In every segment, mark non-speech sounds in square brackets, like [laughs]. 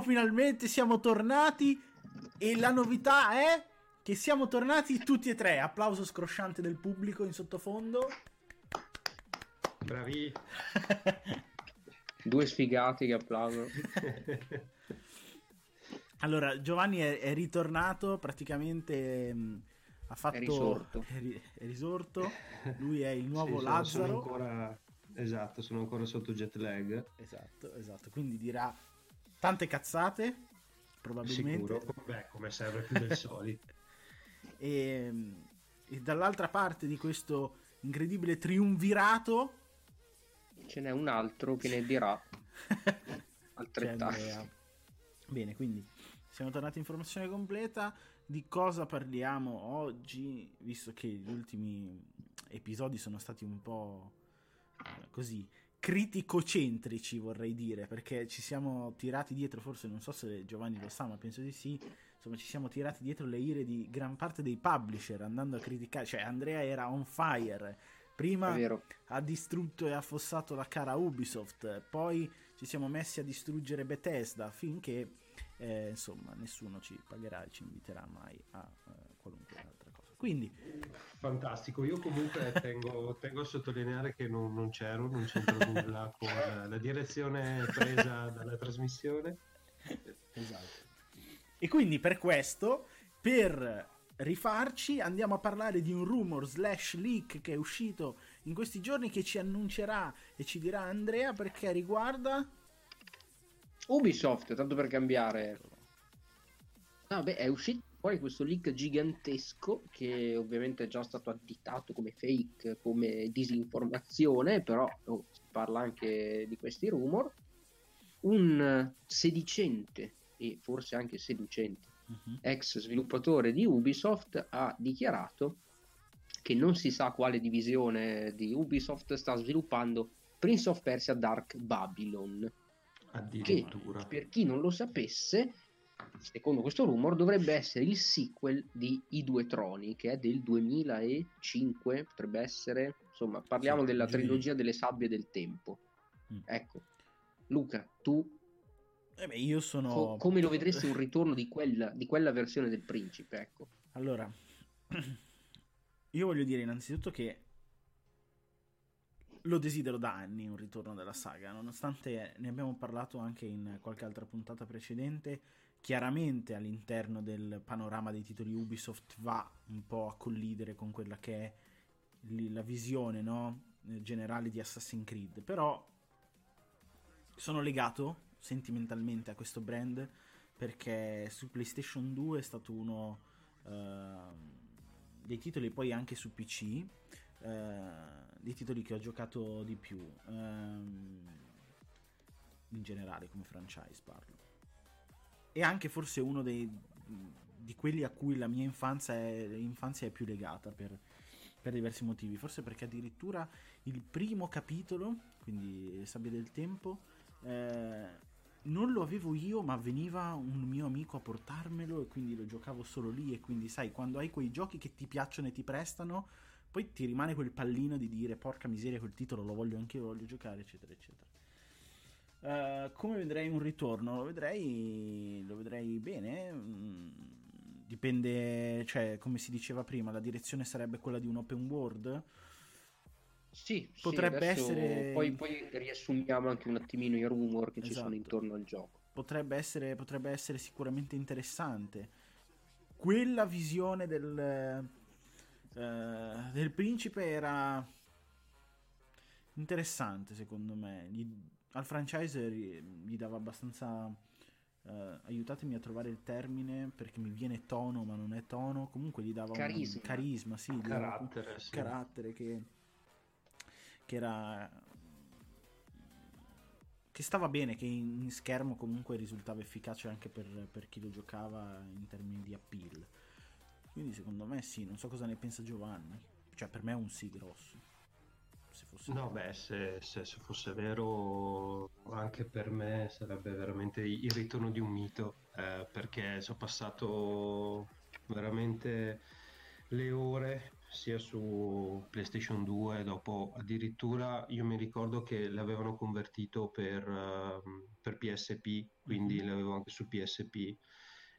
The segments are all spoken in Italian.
siamo finalmente, siamo tornati e la novità è che siamo tornati tutti e tre. Applauso scrosciante del pubblico in sottofondo. Bravi. [laughs] Due sfigati che applaudono. [laughs] allora, Giovanni è, è ritornato praticamente. Mh, ha fatto. È risorto. [laughs] È, ri, è risorto. Lui è il nuovo sì, Lazzaro. Sono ancora, esatto, sono ancora sotto jet lag. Esatto, esatto. Quindi dirà tante cazzate. Probabilmente. Sicuro, Beh, come serve più del [laughs] solito. e, e dall'altra parte di questo incredibile triunvirato ce n'è un altro che ne dirà [laughs] altrettanto. Bene, quindi siamo tornati in formazione completa. Di cosa parliamo oggi, visto che gli ultimi episodi sono stati un po' eh, così criticocentrici, vorrei dire, perché ci siamo tirati dietro, forse non so se Giovanni lo sa, ma penso di sì. Insomma, ci siamo tirati dietro le ire di gran parte dei publisher andando a criticare, cioè Andrea era on fire Prima ha distrutto e affossato la cara Ubisoft, poi ci siamo messi a distruggere Bethesda finché eh, insomma nessuno ci pagherà e ci inviterà mai a cosa. Quindi fantastico. Io comunque [laughs] tengo, tengo a sottolineare che non, non c'ero, non c'entro nulla con la direzione presa dalla trasmissione. Esatto. E quindi per questo, per rifarci, andiamo a parlare di un rumor slash leak che è uscito in questi giorni che ci annuncerà e ci dirà Andrea perché riguarda Ubisoft, tanto per cambiare. Ah, beh, è uscito fuori questo leak gigantesco che ovviamente è già stato additato come fake, come disinformazione, però oh, si parla anche di questi rumor. Un sedicente e forse anche seducente uh-huh. ex sviluppatore di Ubisoft, ha dichiarato che non si sa quale divisione di Ubisoft sta sviluppando Prince of Persia Dark Babylon. Addirittura. Che, per chi non lo sapesse, secondo questo rumor, dovrebbe essere il sequel di I Due Troni, che è del 2005, potrebbe essere, insomma, parliamo sì, della trilogia delle sabbie del tempo. Mm. Ecco, Luca, tu eh beh, io sono... Co- come lo vedresti un ritorno di quella, di quella versione del principe, ecco. Allora, [clears throat] io voglio dire innanzitutto che lo desidero da anni un ritorno della saga, nonostante ne abbiamo parlato anche in qualche altra puntata precedente, chiaramente all'interno del panorama dei titoli Ubisoft va un po' a collidere con quella che è la visione no? generale di Assassin's Creed, però sono legato sentimentalmente a questo brand perché su PlayStation 2 è stato uno uh, dei titoli poi anche su PC uh, eh, dei titoli che ho giocato di più uh, in generale come franchise parlo e anche forse uno dei, di quelli a cui la mia infanzia è, infanzia è più legata per, per diversi motivi forse perché addirittura il primo capitolo quindi Sabbia del Tempo eh, non lo avevo io, ma veniva un mio amico a portarmelo e quindi lo giocavo solo lì. E quindi, sai, quando hai quei giochi che ti piacciono e ti prestano, poi ti rimane quel pallino di dire: Porca miseria, quel titolo lo voglio anche io, voglio giocare, eccetera, eccetera. Uh, come vedrei un ritorno? Lo vedrei, lo vedrei bene. Mm, dipende, cioè, come si diceva prima, la direzione sarebbe quella di un open world sì, potrebbe sì, essere. Poi, poi, riassumiamo anche un attimino i rumor che esatto. ci sono esatto. intorno al gioco. Potrebbe essere, potrebbe essere sicuramente interessante. Quella visione del, uh, del principe era interessante, secondo me. Gli, al franchise gli dava abbastanza. Uh, aiutatemi a trovare il termine perché mi viene tono, ma non è tono. Comunque gli dava carisma, un carisma, sì, carattere, sì. carattere che che era che stava bene, che in schermo comunque risultava efficace anche per, per, chi lo giocava in termini di appeal. Quindi secondo me sì, non so cosa ne pensa Giovanni. Cioè per me è un sì grosso. Se fosse no, vero. beh, se, se, se, fosse vero anche per me sarebbe veramente il ritorno di un mito, eh, perché sono passato veramente le ore sia su PlayStation 2, dopo addirittura io mi ricordo che l'avevano convertito per, uh, per PSP, quindi mm-hmm. l'avevo anche su PSP.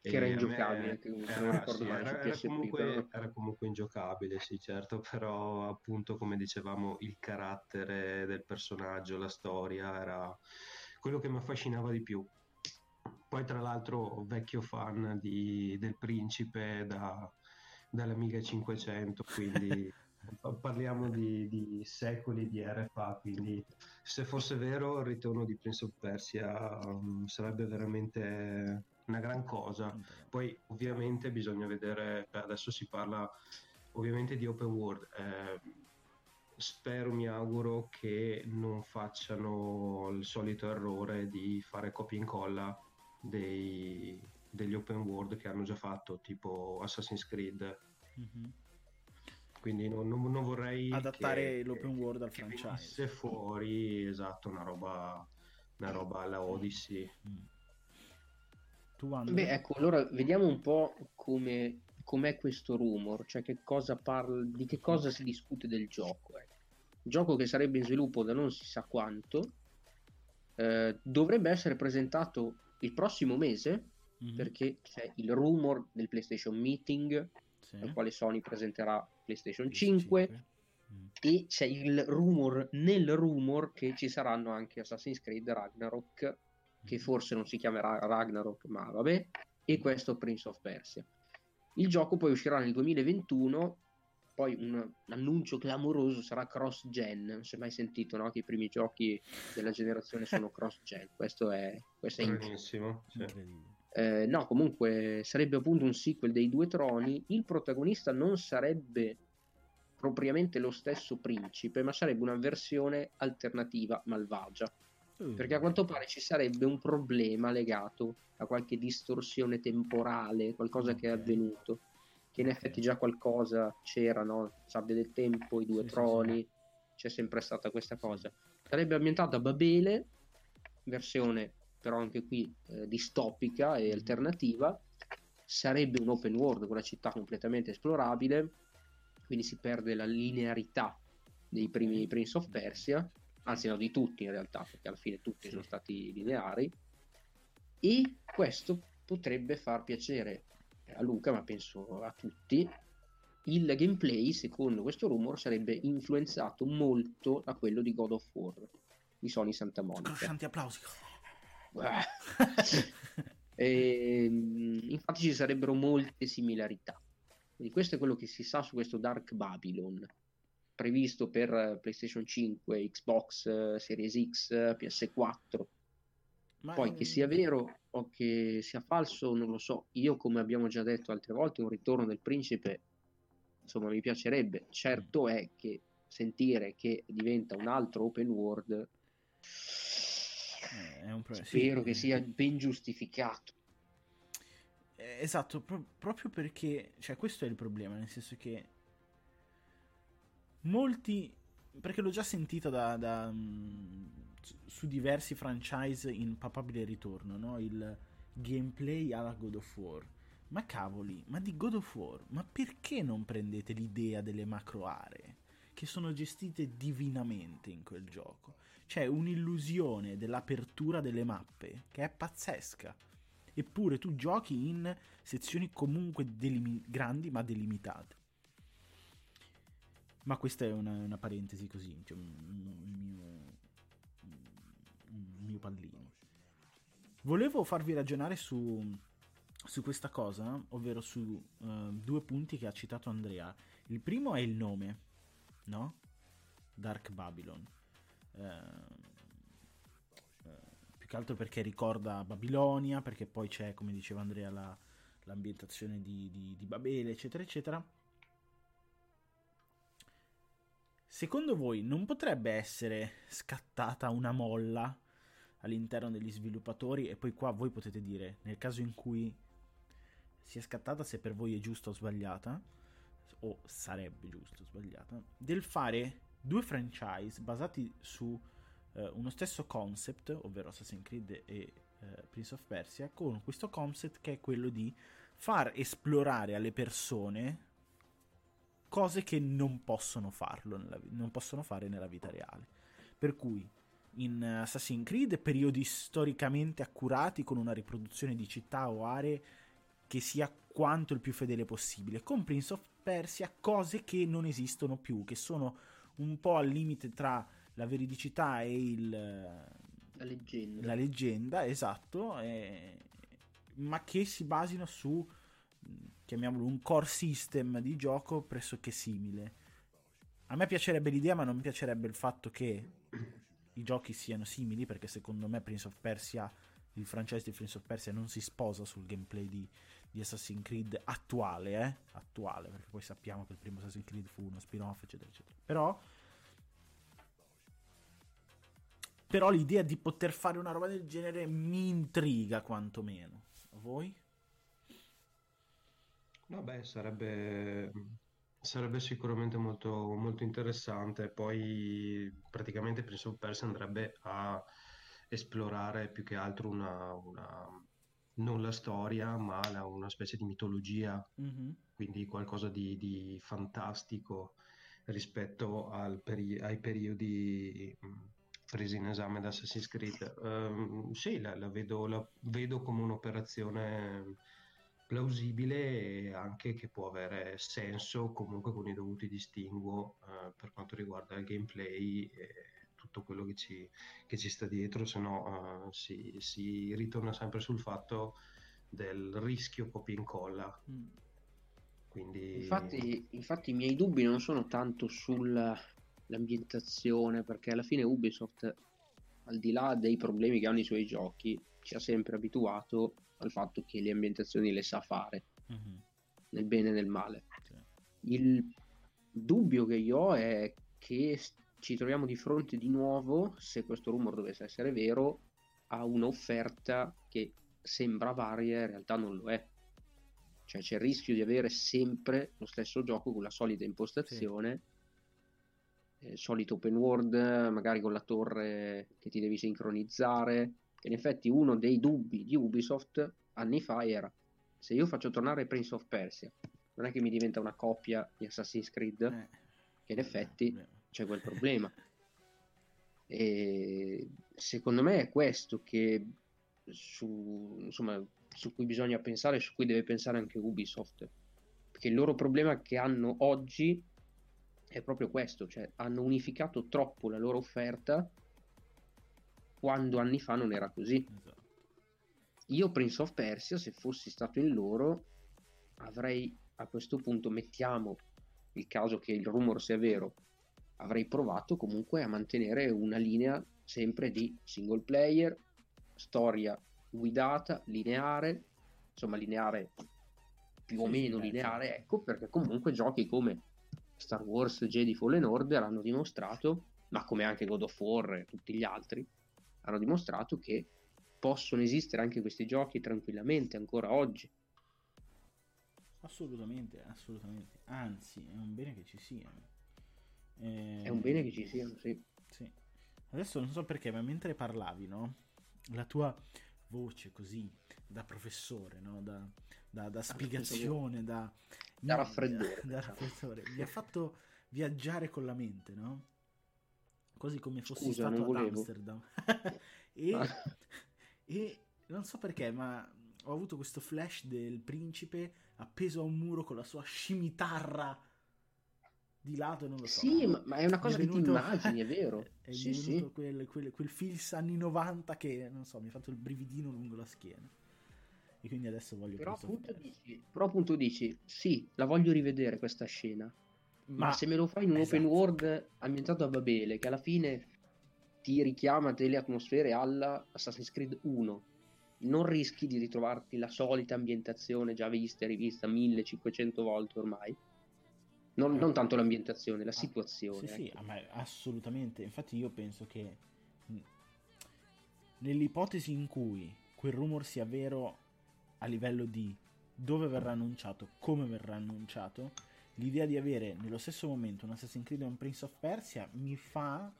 Che era ingiocabile, era, sì, era, era, comunque, però... era, comunque, ingiocabile, sì, certo, [laughs] però appunto come dicevamo il carattere del personaggio, la storia era quello che mi affascinava di più. Poi tra l'altro vecchio fan di, del principe da, dall'Amiga 500, quindi [laughs] parliamo di, di, secoli di RFA, quindi se fosse vero il ritorno di Prince of Persia um, sarebbe veramente una gran cosa. Poi ovviamente bisogna vedere, adesso si parla ovviamente di open world. Eh, spero, mi auguro che non facciano il solito errore di fare copia e incolla dei, degli open world che hanno già fatto, tipo Assassin's Creed. Mm-hmm. Quindi non, non, non, vorrei adattare che, l'open world al franchise. Se fuori, esatto, una roba, una roba alla Odyssey. Mm. Tu, Beh, ecco, allora vediamo un po' come com'è questo rumor, cioè che cosa parla, di che cosa si discute del gioco. Eh. Gioco che sarebbe in sviluppo da non si sa quanto, eh, dovrebbe essere presentato il prossimo mese mm-hmm. perché c'è il rumor del PlayStation Meeting sì. al quale Sony presenterà PlayStation 5, 5. Mm. e c'è il rumor nel rumor che ci saranno anche Assassin's Creed Ragnarok che mm. forse non si chiamerà Ragnarok ma vabbè e questo Prince of Persia il gioco poi uscirà nel 2021 poi un, un annuncio clamoroso sarà cross gen non si è mai sentito no? che i primi giochi della generazione sono [laughs] cross gen questo è, questo è sì. eh, no comunque sarebbe appunto un sequel dei due troni il protagonista non sarebbe propriamente lo stesso principe ma sarebbe una versione alternativa malvagia mm. perché a quanto pare ci sarebbe un problema legato a qualche distorsione temporale qualcosa okay. che è avvenuto che in effetti già qualcosa c'era, no? Sabbia del tempo, i due sì, troni, sì, sì. c'è sempre stata questa cosa. Sarebbe ambientata a Babele, versione però anche qui eh, distopica e mm. alternativa, sarebbe un open world la città completamente esplorabile, quindi si perde la linearità dei primi Prince of Persia, anzi no, di tutti in realtà, perché alla fine tutti sono stati lineari, e questo potrebbe far piacere a Luca, ma penso a tutti, il gameplay, secondo questo rumor, sarebbe influenzato molto da quello di God of War di Sony Santa Monica. Scroscianti applausi. e, [laughs] ehm, infatti ci sarebbero molte similarità. Quindi questo è quello che si sa su questo Dark Babylon, previsto per PlayStation 5, Xbox Series X, PS4 ma Poi che sia vero o che sia falso, non lo so. Io, come abbiamo già detto altre volte, un ritorno del principe, insomma, mi piacerebbe. Certo è che sentire che diventa un altro open world, eh, pro- spero sì. che sia ben giustificato. Eh, esatto, pro- proprio perché, cioè, questo è il problema, nel senso che molti, perché l'ho già sentito da, da su diversi franchise in papabile ritorno, no? Il gameplay alla God of War. Ma cavoli, ma di God of War, ma perché non prendete l'idea delle macro aree? Che sono gestite divinamente in quel gioco. C'è un'illusione dell'apertura delle mappe che è pazzesca. Eppure tu giochi in sezioni comunque delimi- grandi ma delimitate. Ma questa è una, una parentesi così, cioè un, un mio mio pallino. Volevo farvi ragionare su, su questa cosa, ovvero su uh, due punti che ha citato Andrea. Il primo è il nome, no? Dark Babylon. Uh, uh, più che altro perché ricorda Babilonia, perché poi c'è, come diceva Andrea, la, l'ambientazione di, di, di Babele, eccetera, eccetera. Secondo voi non potrebbe essere scattata una molla all'interno degli sviluppatori? E poi qua voi potete dire nel caso in cui sia scattata se per voi è giusta o sbagliata o sarebbe giusta o sbagliata del fare due franchise basati su eh, uno stesso concept ovvero Assassin's Creed e eh, Prince of Persia con questo concept che è quello di far esplorare alle persone cose che non possono farlo, nella, non possono fare nella vita reale. Per cui in Assassin's Creed periodi storicamente accurati con una riproduzione di città o aree che sia quanto il più fedele possibile. Con Prince of Persia cose che non esistono più, che sono un po' al limite tra la veridicità e il, la leggenda. La leggenda, esatto, e, ma che si basino su, chiamiamolo, un core system di gioco pressoché simile. A me piacerebbe l'idea, ma non mi piacerebbe il fatto che i giochi siano simili, perché secondo me Prince of Persia, il franchise di Prince of Persia non si sposa sul gameplay di, di Assassin's Creed attuale, eh? attuale, perché poi sappiamo che il primo Assassin's Creed fu uno spin-off, eccetera, eccetera. Però, però l'idea di poter fare una roba del genere mi intriga quantomeno. A voi? Vabbè, sarebbe, sarebbe sicuramente molto, molto interessante. Poi praticamente Prince of Persia andrebbe a esplorare più che altro una, una non la storia, ma la, una specie di mitologia, mm-hmm. quindi qualcosa di, di, fantastico rispetto al peri- ai periodi mh, presi in esame da Assassin's Creed. Um, sì, la, la, vedo, la, vedo, come un'operazione plausibile e anche che può avere senso comunque con i dovuti distinguo uh, per quanto riguarda il gameplay. E, tutto quello che ci, che ci sta dietro, se no uh, si, si, ritorna sempre sul fatto del rischio copia e incolla. Mm. Quindi... Infatti, infatti i miei dubbi non sono tanto sull'ambientazione, perché alla fine Ubisoft, al di là dei problemi che hanno i suoi giochi, ci ha sempre abituato al fatto che le ambientazioni le sa fare, mm-hmm. nel bene e nel male. Sì. Il dubbio che io ho è che ci troviamo di fronte di nuovo, se questo rumore dovesse essere vero, a un'offerta che sembra varia, in realtà non lo è. Cioè c'è il rischio di avere sempre lo stesso gioco con la solita impostazione, sì. eh, solito open world, magari con la torre che ti devi sincronizzare. In effetti uno dei dubbi di Ubisoft anni fa era se io faccio tornare Prince of Persia, non è che mi diventa una copia di Assassin's Creed, eh. che in effetti... Eh c'è quel problema. E secondo me è questo che su, insomma, su cui bisogna pensare, su cui deve pensare anche Ubisoft. Perché il loro problema che hanno oggi è proprio questo, cioè hanno unificato troppo la loro offerta quando anni fa non era così. Esatto. Io Prince of Persia, se fossi stato in loro, avrei a questo punto mettiamo il caso che il rumor sia vero, avrei provato comunque a mantenere una linea sempre di single player, storia guidata, lineare, insomma lineare più o meno lineare, ecco, perché comunque giochi come Star Wars Jedi Fallen Order hanno dimostrato, ma come anche God of War e tutti gli altri, hanno dimostrato che possono esistere anche questi giochi tranquillamente ancora oggi. Assolutamente, assolutamente. Anzi, è un bene che ci siano. Eh, è un bene che ci siano, sì. sì. Adesso non so perché, ma mentre parlavi, no? La tua voce così, da professore, no? Da, da, da spiegazione, da... Da raffreddore. [laughs] Da, da raffreddore. Mi ha fatto viaggiare con la mente, no? Quasi come fossi Scusa, stato ad Amsterdam. [laughs] e, ah. e non so perché, ma ho avuto questo flash del principe appeso a un muro con la sua scimitarra di lato non lo so. Sì, ma, ma è una cosa è venuto... che ti immagini, è vero. [laughs] è sì, sì. Quel, quel, quel feels anni 90 che, non so, mi ha fatto il brividino lungo la schiena. E quindi adesso voglio... Però appunto, dici, però appunto dici, sì, la voglio rivedere questa scena. Ma, ma se me lo fai in un esatto. open world ambientato a Babele, che alla fine ti richiama delle atmosfere alla Assassin's Creed 1, non rischi di ritrovarti la solita ambientazione già vista e rivista 1500 volte ormai non, non tanto l'ambientazione, la ah, situazione. Sì, ecco. sì, assolutamente. Infatti io penso che nell'ipotesi in cui quel rumor sia vero a livello di dove verrà annunciato, come verrà annunciato, l'idea di avere nello stesso momento un Assassin's Creed e un Prince of Persia mi fa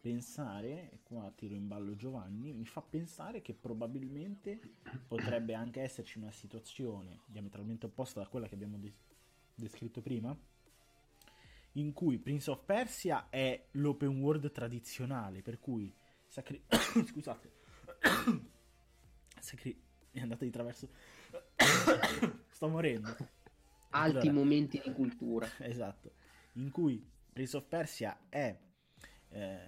pensare, e qua tiro in ballo Giovanni, mi fa pensare che probabilmente potrebbe anche esserci una situazione diametralmente opposta da quella che abbiamo des- descritto prima, in cui Prince of Persia è l'open world tradizionale, per cui sacri... [coughs] scusate. [coughs] sacri... è andata di traverso. [coughs] Sto morendo. Alti allora, momenti di cultura. [laughs] Esatto. In cui Prince of Persia è eh,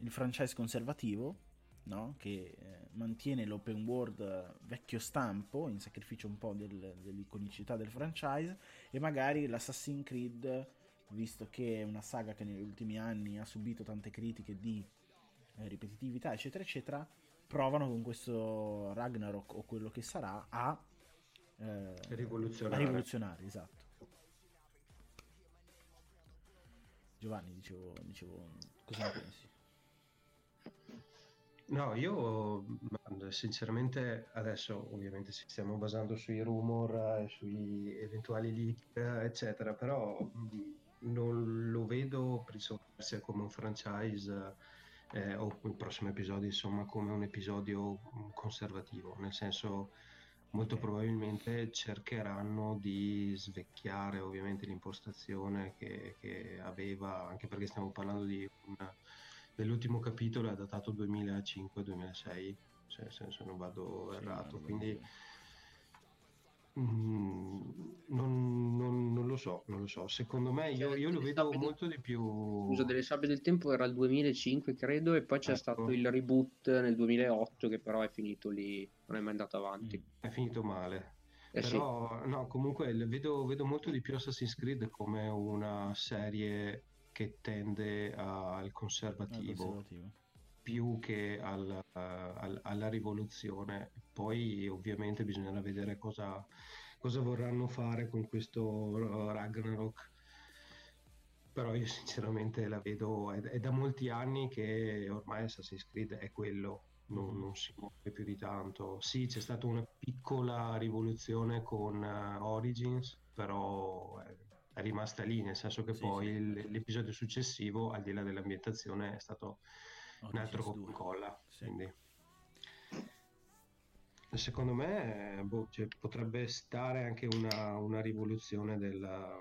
il franchise conservativo, no? che eh, mantiene l'open world vecchio stampo in sacrificio un po' del, dell'iconicità del franchise e magari l'Assassin's Creed visto che è una saga che negli ultimi anni ha subito tante critiche di eh, ripetitività eccetera eccetera provano con questo Ragnarok o quello che sarà a, eh, rivoluzionare. a rivoluzionare esatto Giovanni dicevo, dicevo cosa ne pensi? No, io sinceramente adesso ovviamente ci stiamo basando sui rumor e sui eventuali leak, eccetera, però non lo vedo Prince of come un franchise eh, o il prossimo episodio insomma come un episodio conservativo, nel senso molto probabilmente cercheranno di svecchiare ovviamente l'impostazione che, che aveva, anche perché stiamo parlando di una dell'ultimo capitolo è datato 2005-2006, cioè, se, se non vado errato, quindi mm, non, non, non, lo so, non lo so. Secondo me io, io lo vedo molto di più. Scusa, delle sabbie del tempo era il 2005, credo, e poi c'è ecco. stato il reboot nel 2008, che però è finito lì, non è mai andato avanti. È finito male. Eh però, sì. no, comunque vedo, vedo molto di più Assassin's Creed come una serie che tende al conservativo, conservativo. Più che al, uh, al, alla rivoluzione. Poi ovviamente bisognerà vedere cosa, cosa vorranno fare con questo Ragnarok. Però io sinceramente la vedo, è, è da molti anni che ormai Assassin's Creed è quello, non, mm-hmm. non, si muove più di tanto. Sì, c'è stata una piccola rivoluzione con uh, Origins, però eh, è rimasta lì, nel senso che sì, poi sì. l'episodio successivo, al di là dell'ambientazione, è stato un altro Coca-Cola. Sì. Quindi. Secondo me boh, cioè, potrebbe stare anche una, una rivoluzione della,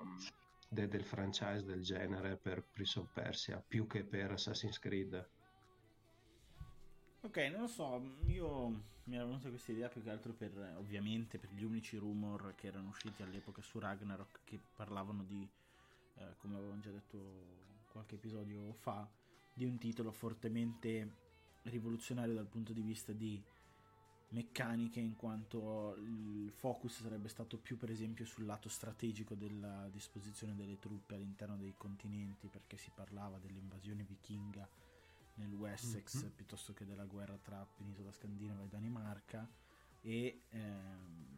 de, del franchise del genere per Prince of Persia più che per Assassin's Creed. Ok, non lo so, io mi era venuta questa idea più che altro per, ovviamente, per gli unici rumor che erano usciti all'epoca su Ragnarok che parlavano di, eh, come avevamo già detto qualche episodio fa, di un titolo fortemente rivoluzionario dal punto di vista di meccaniche in quanto il focus sarebbe stato più per esempio sul lato strategico della disposizione delle truppe all'interno dei continenti perché si parlava dell'invasione vichinga nel Wessex mm-hmm. piuttosto che della guerra tra penisola scandinava e Danimarca e, ehm,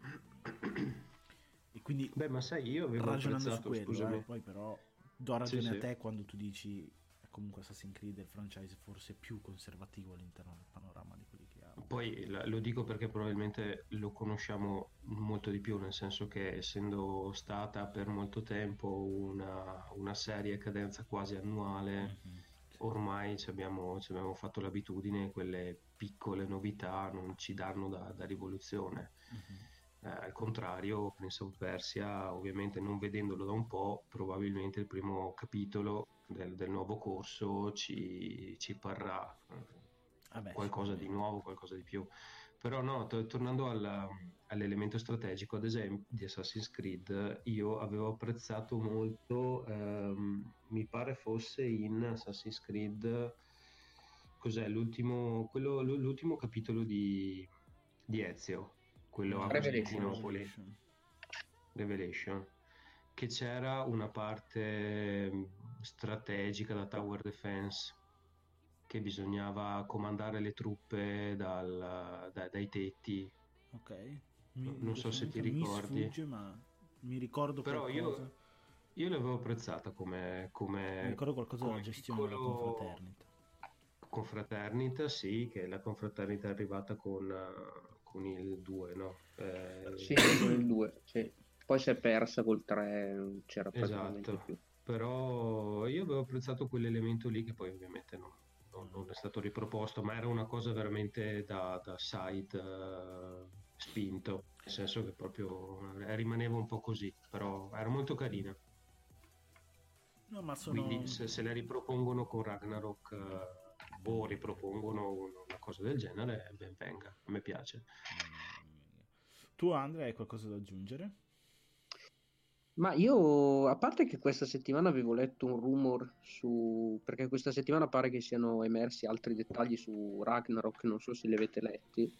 e quindi beh ma sai io avevo ragionando su quello eh, poi però do ragione sì, a te sì. quando tu dici comunque Assassin's Creed è il franchise forse più conservativo all'interno del panorama di quelli che ha poi lo dico perché probabilmente lo conosciamo molto di più nel senso che essendo stata per molto tempo una, una serie a cadenza quasi annuale mm-hmm ormai ci abbiamo, ci abbiamo, fatto l'abitudine, quelle piccole novità non ci danno da, da rivoluzione. Uh-huh. Eh, al contrario, Prince of Persia, ovviamente non vedendolo da un po', probabilmente il primo capitolo del, del nuovo corso ci, ci parrà eh, qualcosa di nuovo, qualcosa di più. Però no, to- tornando alla, all'elemento strategico, ad esempio, di Assassin's Creed, io avevo apprezzato molto, ehm, mi pare fosse in Assassin's Creed, cos'è l'ultimo, quello, l'ultimo capitolo di, di Ezio, quello a Costantinopoli. Revelation. Revelation. Che c'era una parte strategica da Tower Defense che bisognava comandare le truppe dal, da, dai tetti. Ok. Mi, non so se ti ricordi. Mi sfugge, ma mi ricordo Però qualcosa. io, io l'avevo apprezzata come, come mi ricordo qualcosa della gestione piccolo... della confraternita. Confraternita, sì, che la confraternita è arrivata con, con il 2, no? Eh... Sì, con il 2, sì. Poi si è persa col 3, non c'era praticamente esatto. più. Però io avevo apprezzato quell'elemento lì che poi ovviamente no, non, non, è stato riproposto, ma era una cosa veramente da, da site uh, spinto, nel senso che proprio rimaneva un po' così, però era molto carina. No, ma sono... Quindi se, se le ripropongono con Ragnarok uh, o ripropongono una cosa del genere, ben venga, a me piace. Tu Andrea hai qualcosa da aggiungere? Ma io, a parte che questa settimana avevo letto un rumor su... perché questa settimana pare che siano emersi altri dettagli su Ragnarok, non so se li avete letti.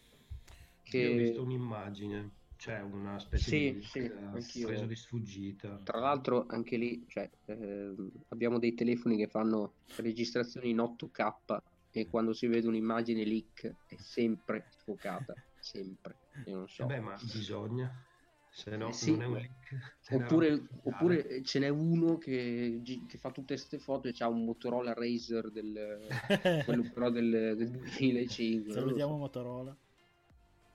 Che... Io ho visto un'immagine, cioè una specie sì, di sì, uh, preso di sfuggita. Tra l'altro anche lì cioè, eh, abbiamo dei telefoni che fanno registrazioni in 8K e quando si vede un'immagine leak è sempre sfocata, sempre. Io non so. Beh, ma bisogna se no eh sì, non è un link. Oppure, oppure, ce n'è uno che, che fa tutte queste foto e ha un Motorola Razer del, [laughs] quello però del, del 2005. Salutiamo so. Motorola.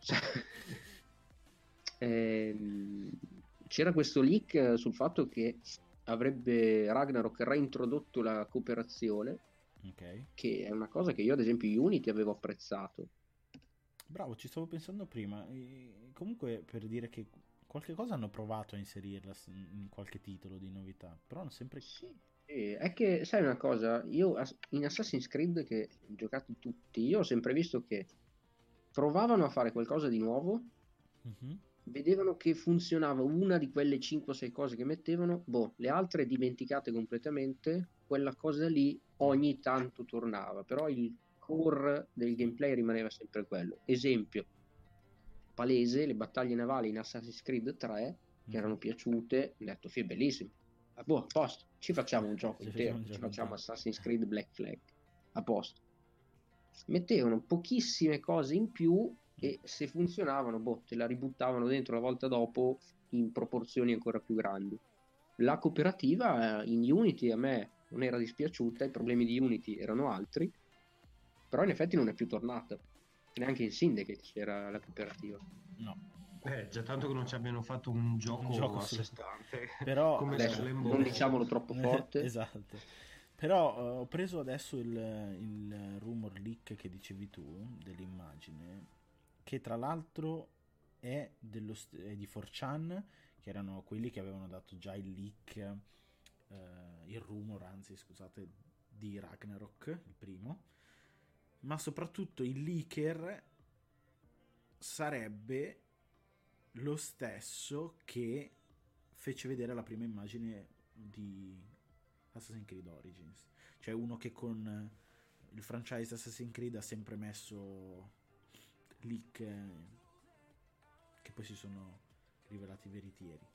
[laughs] eh, c'era questo leak sul fatto che avrebbe Ragnarok reintrodotto la cooperazione, okay. che è una cosa che io ad esempio Unity avevo apprezzato. Bravo, ci stavo pensando prima. E comunque per dire che qualche cosa hanno provato a inserirla in qualche titolo di novità, però hanno sempre... Sì, è che, sai una cosa, io in Assassin's Creed che ho giocato tutti, io ho sempre visto che provavano a fare qualcosa di nuovo, mm-hmm. vedevano che funzionava una di quelle 5-6 cose che mettevano, boh, le altre dimenticate completamente, quella cosa lì ogni tanto tornava, però il core del gameplay rimaneva sempre quello. Esempio, palese le battaglie navali in Assassin's Creed 3 che erano mm. piaciute, ho detto, sì, bellissimo. A boh, a posto, ci facciamo un gioco intero, ci facciamo Assassin's Creed Black Flag, a posto. Mettevano pochissime cose in più e mm. se funzionavano, boh, te la ributtavano dentro la volta dopo in proporzioni ancora più grandi. La cooperativa eh, in Unity a me non era dispiaciuta, i problemi di Unity erano altri, però in effetti non è più tornata neanche in Syndicate c'era la cooperativa. No. Eh, già tanto che non ci abbiano fatto un gioco, un gioco a sé stante. Però [laughs] come adesso, non diciamolo troppo [laughs] forte. esatto. Però uh, ho preso adesso il, il, rumor leak che dicevi tu dell'immagine, che tra l'altro è, dello, è di 4chan, che erano quelli che avevano dato già il leak, uh, il rumor, anzi scusate, di Ragnarok, il primo ma soprattutto il leaker sarebbe lo stesso che fece vedere la prima immagine di Assassin's Creed Origins, cioè uno che con il franchise Assassin's Creed ha sempre messo leak che poi si sono rivelati veritieri.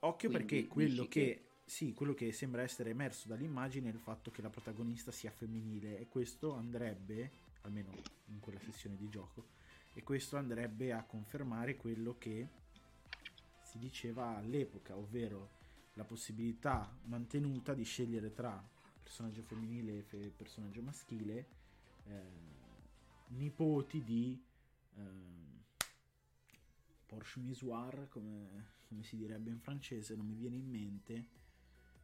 Occhio Quindi, perché quello che, che sì, quello che sembra essere emerso dall'immagine è il fatto che la protagonista sia femminile e questo andrebbe, almeno in quella sessione di gioco, e questo andrebbe a confermare quello che si diceva all'epoca, ovvero la possibilità mantenuta di scegliere tra personaggio femminile e personaggio maschile, eh, nipoti di eh, Porsche Misoir, come, come si direbbe in francese, non mi viene in mente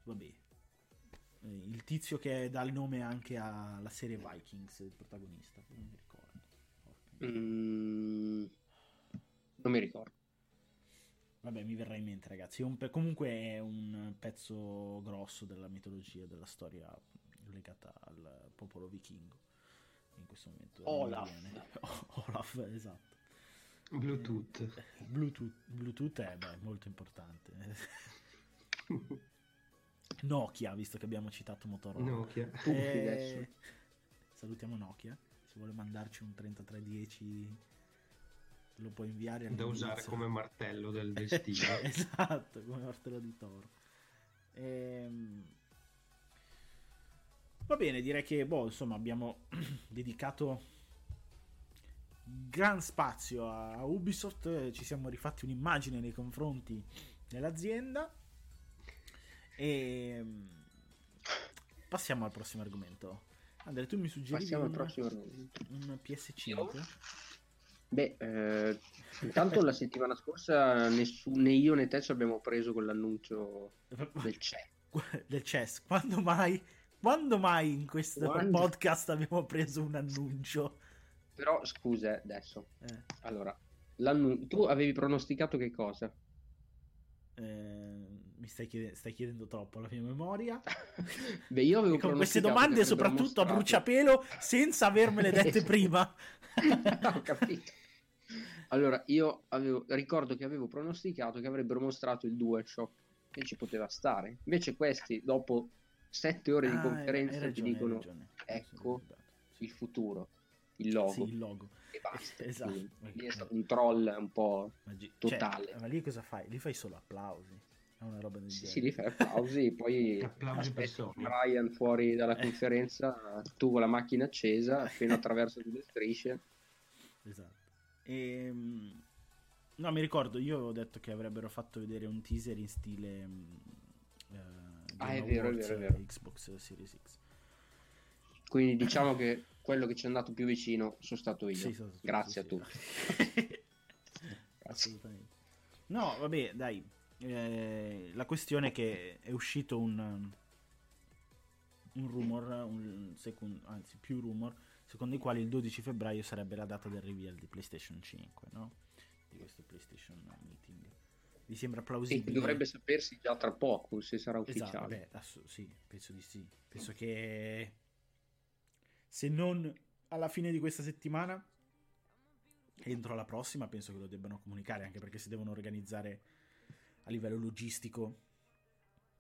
vabbè, eh, il tizio che dà il nome anche alla serie Vikings, il protagonista, non mi ricordo. Mm, non mi ricordo. Vabbè, mi verrà in mente, ragazzi. È pe- comunque è un pezzo grosso della mitologia, della storia legata al popolo vichingo. In questo momento. Olaf. [laughs] Olaf, esatto. Bluetooth. Bluetooth, Bluetooth è beh, molto importante. [laughs] Nokia, visto che abbiamo citato Motorola. Nokia. Eh, salutiamo Nokia. Se vuole mandarci un 3310 lo può inviare da usare come martello del [laughs] destino. [laughs] esatto, come martello di Toro. Ehm... Va bene, direi che boh, insomma, abbiamo [clears throat] dedicato gran spazio a Ubisoft, ci siamo rifatti un'immagine nei confronti dell'azienda e ehm, passiamo al prossimo argomento. Andrea, tu mi suggerivi un, un, PS5? Beh, eh, intanto la settimana scorsa nessun, né io né te ci abbiamo preso quell'annuncio del CES. [laughs] Del CES. Quando mai, quando mai in questo quando... podcast abbiamo preso un annuncio? Però scusa adesso. Eh. Allora, tu avevi pronosticato che cosa? Eh, mi stai, chied- stai, chiedendo troppo la mia memoria. [laughs] Beh, io avevo con queste domande, soprattutto mostrato... a bruciapelo, senza avermele [laughs] dette prima. [laughs] Ho capito. Allora, io avevo, ricordo che avevo pronosticato che avrebbero mostrato il DualShock e ci poteva stare. Invece questi, dopo sette ore di ah, conferenza, ragione, ti dicono, ecco il futuro, il logo. Sì, il logo. E basta. [laughs] esatto. Lì è stato un troll un po' cioè, totale. Cioè, ma lì cosa fai? Lì fai solo applausi. È una roba del sì, genere. Sì, lì fai applausi, [laughs] poi applausi Brian fuori dalla conferenza, tu con la macchina accesa, [laughs] appena attraverso due strisce. Esatto. E, ehm, no, mi ricordo, io avevo detto che avrebbero fatto vedere un teaser in stile uh, ah, è vero, è vero, è vero. Xbox Series X. Quindi diciamo che quello che ci è andato più vicino sono stato io. Sì, sono stato Grazie a tutti. [laughs] Assolutamente. No, vabbè, dai. Eh, la questione è che è uscito un, un rumor, un second, anzi più rumor, secondo i quali il 12 febbraio sarebbe la data del reveal di PlayStation 5, no? Di questo PlayStation Meeting. Vi sembra plausibile? Sì, dovrebbe sapersi già tra poco se sarà esatto, ufficiale. Esatto, beh, ass- sì, penso di sì. Penso che se non alla fine di questa settimana, entro la prossima, penso che lo debbano comunicare, anche perché si devono organizzare a livello logistico.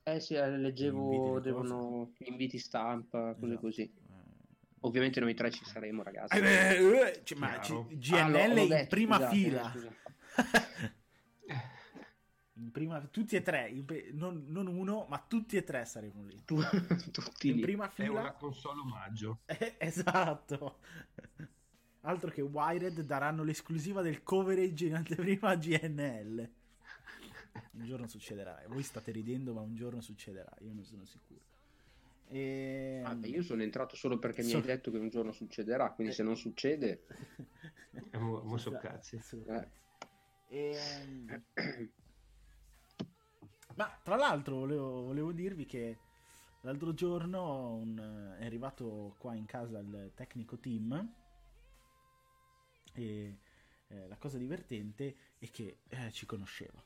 Eh sì, eh, leggevo, devono inviti stampa, cose esatto. così. Ovviamente noi tre ci saremo, ragazzi. Eh beh, eh, cioè, ma c- GNL ah, no, in prima scusate, fila. [laughs] in prima, tutti e tre, non, non, uno, ma tutti e tre saremo lì. Tu, [laughs] tutti in lì. prima fila. È una console omaggio. [laughs] Eh, esatto. Altro che Wired daranno l'esclusiva del coverage in anteprima a GNL. Un giorno succederà. Voi state ridendo, ma un giorno succederà. Io non sono sicuro. E... Ah, io sono entrato solo perché so... mi hai detto che un giorno succederà, quindi se non succede... mo, mo so cazzi. Eh. E... [clears throat] Ma tra l'altro volevo, volevo, dirvi che l'altro giorno un, è arrivato qua in casa il tecnico team e eh, la cosa divertente è che eh, ci conosceva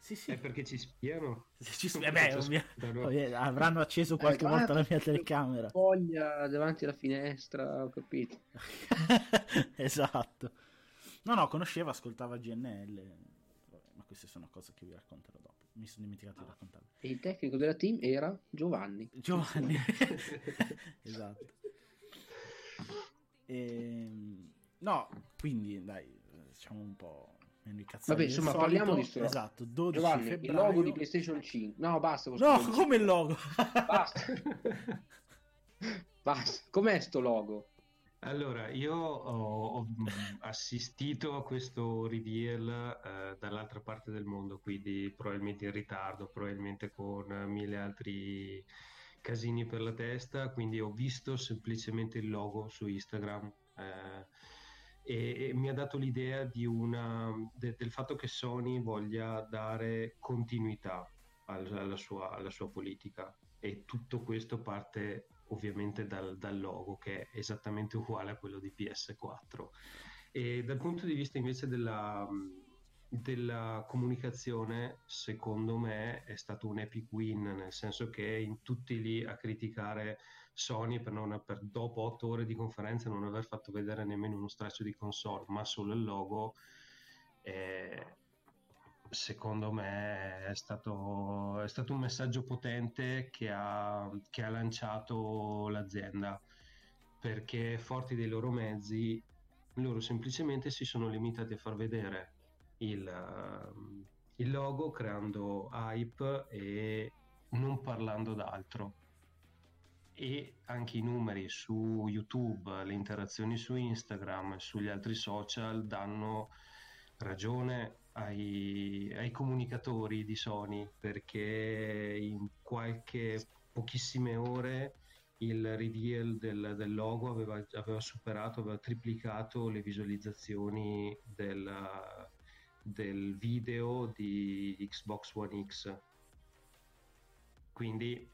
sì, sì. È perché ci spiano? Ci spi- beh, ovvia- ovvia- avranno acceso qualche eh, volta la mia telecamera. Foglia davanti alla finestra, ho capito. [laughs] esatto. No, no, conosceva, ascoltava GNL. Queste sono cose che vi racconterò dopo. Mi sono dimenticato di raccontarle. E il tecnico della team era Giovanni. Giovanni. [laughs] esatto. E... Ehm, no, quindi dai, diciamo un po' Vabbè, insomma, solito. parliamo di sto. Esatto, 12 Giovanni, febbraio. il logo di PlayStation 5. No, basta. No, come il logo? basta. [laughs] basta. Com'è sto logo? Allora, io ho, ho assistito a questo reveal eh, dall'altra parte del mondo, quindi probabilmente in ritardo, probabilmente con mille altri casini per la testa, quindi ho visto semplicemente il logo su Instagram. Eh, e, e mi ha dato l'idea una, de, del fatto che Sony voglia dare continuità alla, alla, sua, alla sua politica e tutto questo parte ovviamente dal, dal, logo che è esattamente uguale a quello di PS4 e dal punto di vista invece della, della comunicazione secondo me è stato un epic win nel senso che in tutti lì a criticare Sony per, non, per dopo otto ore di conferenza non aver fatto vedere nemmeno uno straccio di console, ma solo il logo, eh, secondo me è stato, è stato, un messaggio potente che ha, che ha lanciato l'azienda, perché forti dei loro mezzi, loro semplicemente si sono limitati a far vedere il, il logo creando hype e non parlando d'altro. E anche i numeri su YouTube, le interazioni su Instagram e sugli altri social danno ragione ai, ai, comunicatori di Sony perché in qualche pochissime ore il reveal del, del logo aveva, aveva, superato, aveva triplicato le visualizzazioni del, del video di Xbox One X. Quindi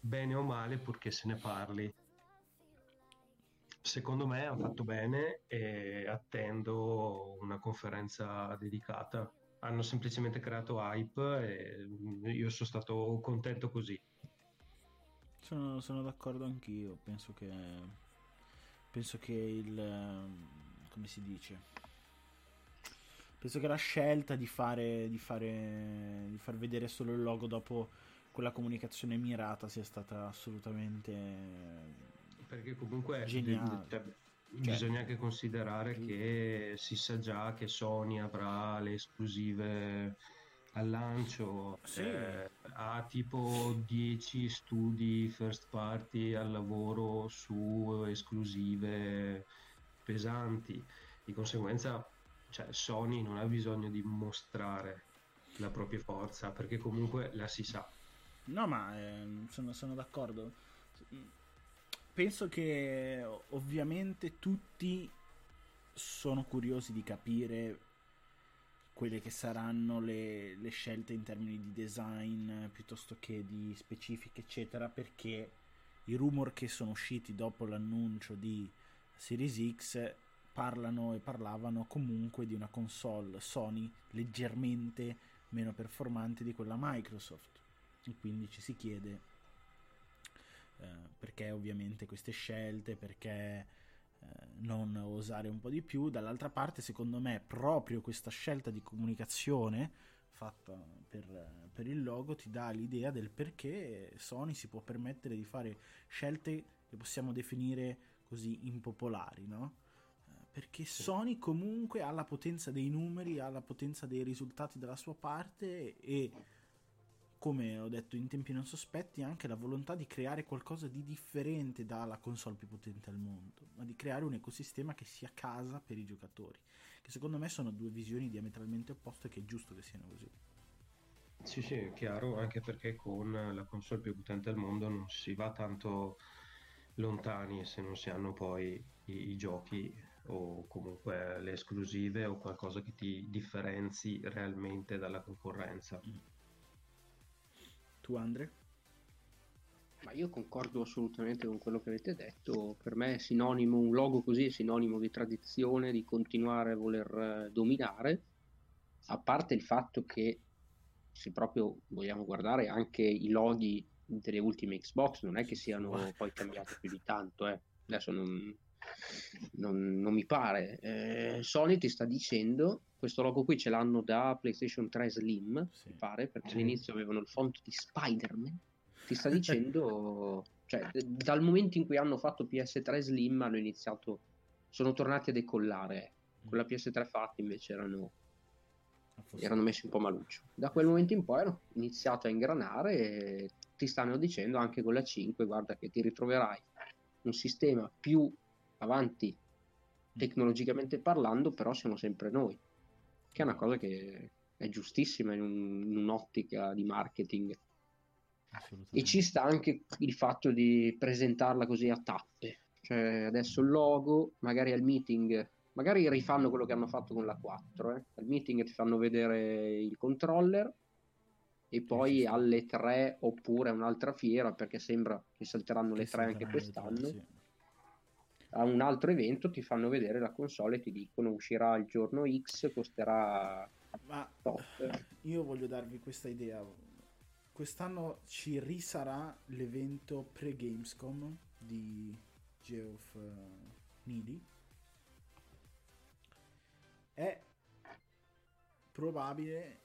bene o male purché se ne parli. Secondo me hanno fatto bene e attendo una conferenza dedicata. Hanno semplicemente creato hype e io sono stato contento così. Sono, sono d'accordo anch'io. Penso che, penso che il. come si dice? Penso che la scelta di fare, di fare, di far vedere solo il logo dopo quella comunicazione mirata sia stata assolutamente perché comunque. Cioè, bisogna anche considerare che si sa già che Sony avrà le esclusive al lancio sì. eh, ha tipo 10 studi first party al lavoro su esclusive pesanti. Di conseguenza cioè, Sony non ha bisogno di mostrare la propria forza perché comunque la si sa. No ma eh, sono, sono d'accordo penso che ovviamente tutti sono curiosi di capire quelle che saranno le, le, scelte in termini di design piuttosto che di specifiche eccetera perché i rumor che sono usciti dopo l'annuncio di Series X parlano e parlavano comunque di una console Sony leggermente meno performante di quella Microsoft. E quindi ci si chiede eh, perché ovviamente queste scelte, perché eh, non osare un po' di più. Dall'altra parte, secondo me, proprio questa scelta di comunicazione fatta per, per, il logo ti dà l'idea del perché Sony si può permettere di fare scelte che possiamo definire così impopolari, no? Eh, perché Sony comunque ha la potenza dei numeri, ha la potenza dei risultati dalla sua parte e come ho detto in tempi non sospetti, anche la volontà di creare qualcosa di differente dalla console più potente al mondo, ma di creare un ecosistema che sia casa per i giocatori, che secondo me sono due visioni diametralmente opposte che è giusto che siano così. Sì, sì, è chiaro, anche perché con la console più potente al mondo non si va tanto lontani se non si hanno poi i, i giochi o comunque le esclusive o qualcosa che ti differenzi realmente dalla concorrenza. Mm. Tu Andre? Ma io concordo assolutamente con quello che avete detto. Per me è sinonimo, un logo così è sinonimo di tradizione, di continuare a voler eh, dominare. A parte il fatto che, se proprio vogliamo guardare anche i loghi delle ultime Xbox, non è che siano poi cambiati più di tanto. Eh. Adesso non, non, non, mi pare. Eh, Sony ti sta dicendo questo logo qui ce l'hanno da PlayStation 3 Slim, sì. mi pare, perché all'inizio avevano il font di Spider-Man. Ti sta dicendo, [laughs] cioè, dal momento in cui hanno fatto PS3 Slim hanno iniziato, sono tornati a decollare. Con la PS3 fatti invece erano, ah, erano messi un po' maluccio. Da quel momento in poi hanno iniziato a ingranare e ti stanno dicendo anche con la 5, guarda che ti ritroverai un sistema più avanti mm. tecnologicamente parlando, però siamo sempre noi che è una cosa che è giustissima in, un, in un'ottica di marketing. E ci sta anche il fatto di presentarla così a tappe. Cioè, adesso il logo, magari al meeting, magari rifanno quello che hanno fatto con la 4. Eh. Al meeting ti fanno vedere il controller e poi alle 3 oppure un'altra fiera perché sembra che salteranno le 3 anche quest'anno. Sì a un altro evento ti fanno vedere la console e ti dicono uscirà il giorno X, costerà ma top. io voglio darvi questa idea quest'anno ci risarà l'evento pre-Gamescom di Geoff uh, Needy è probabile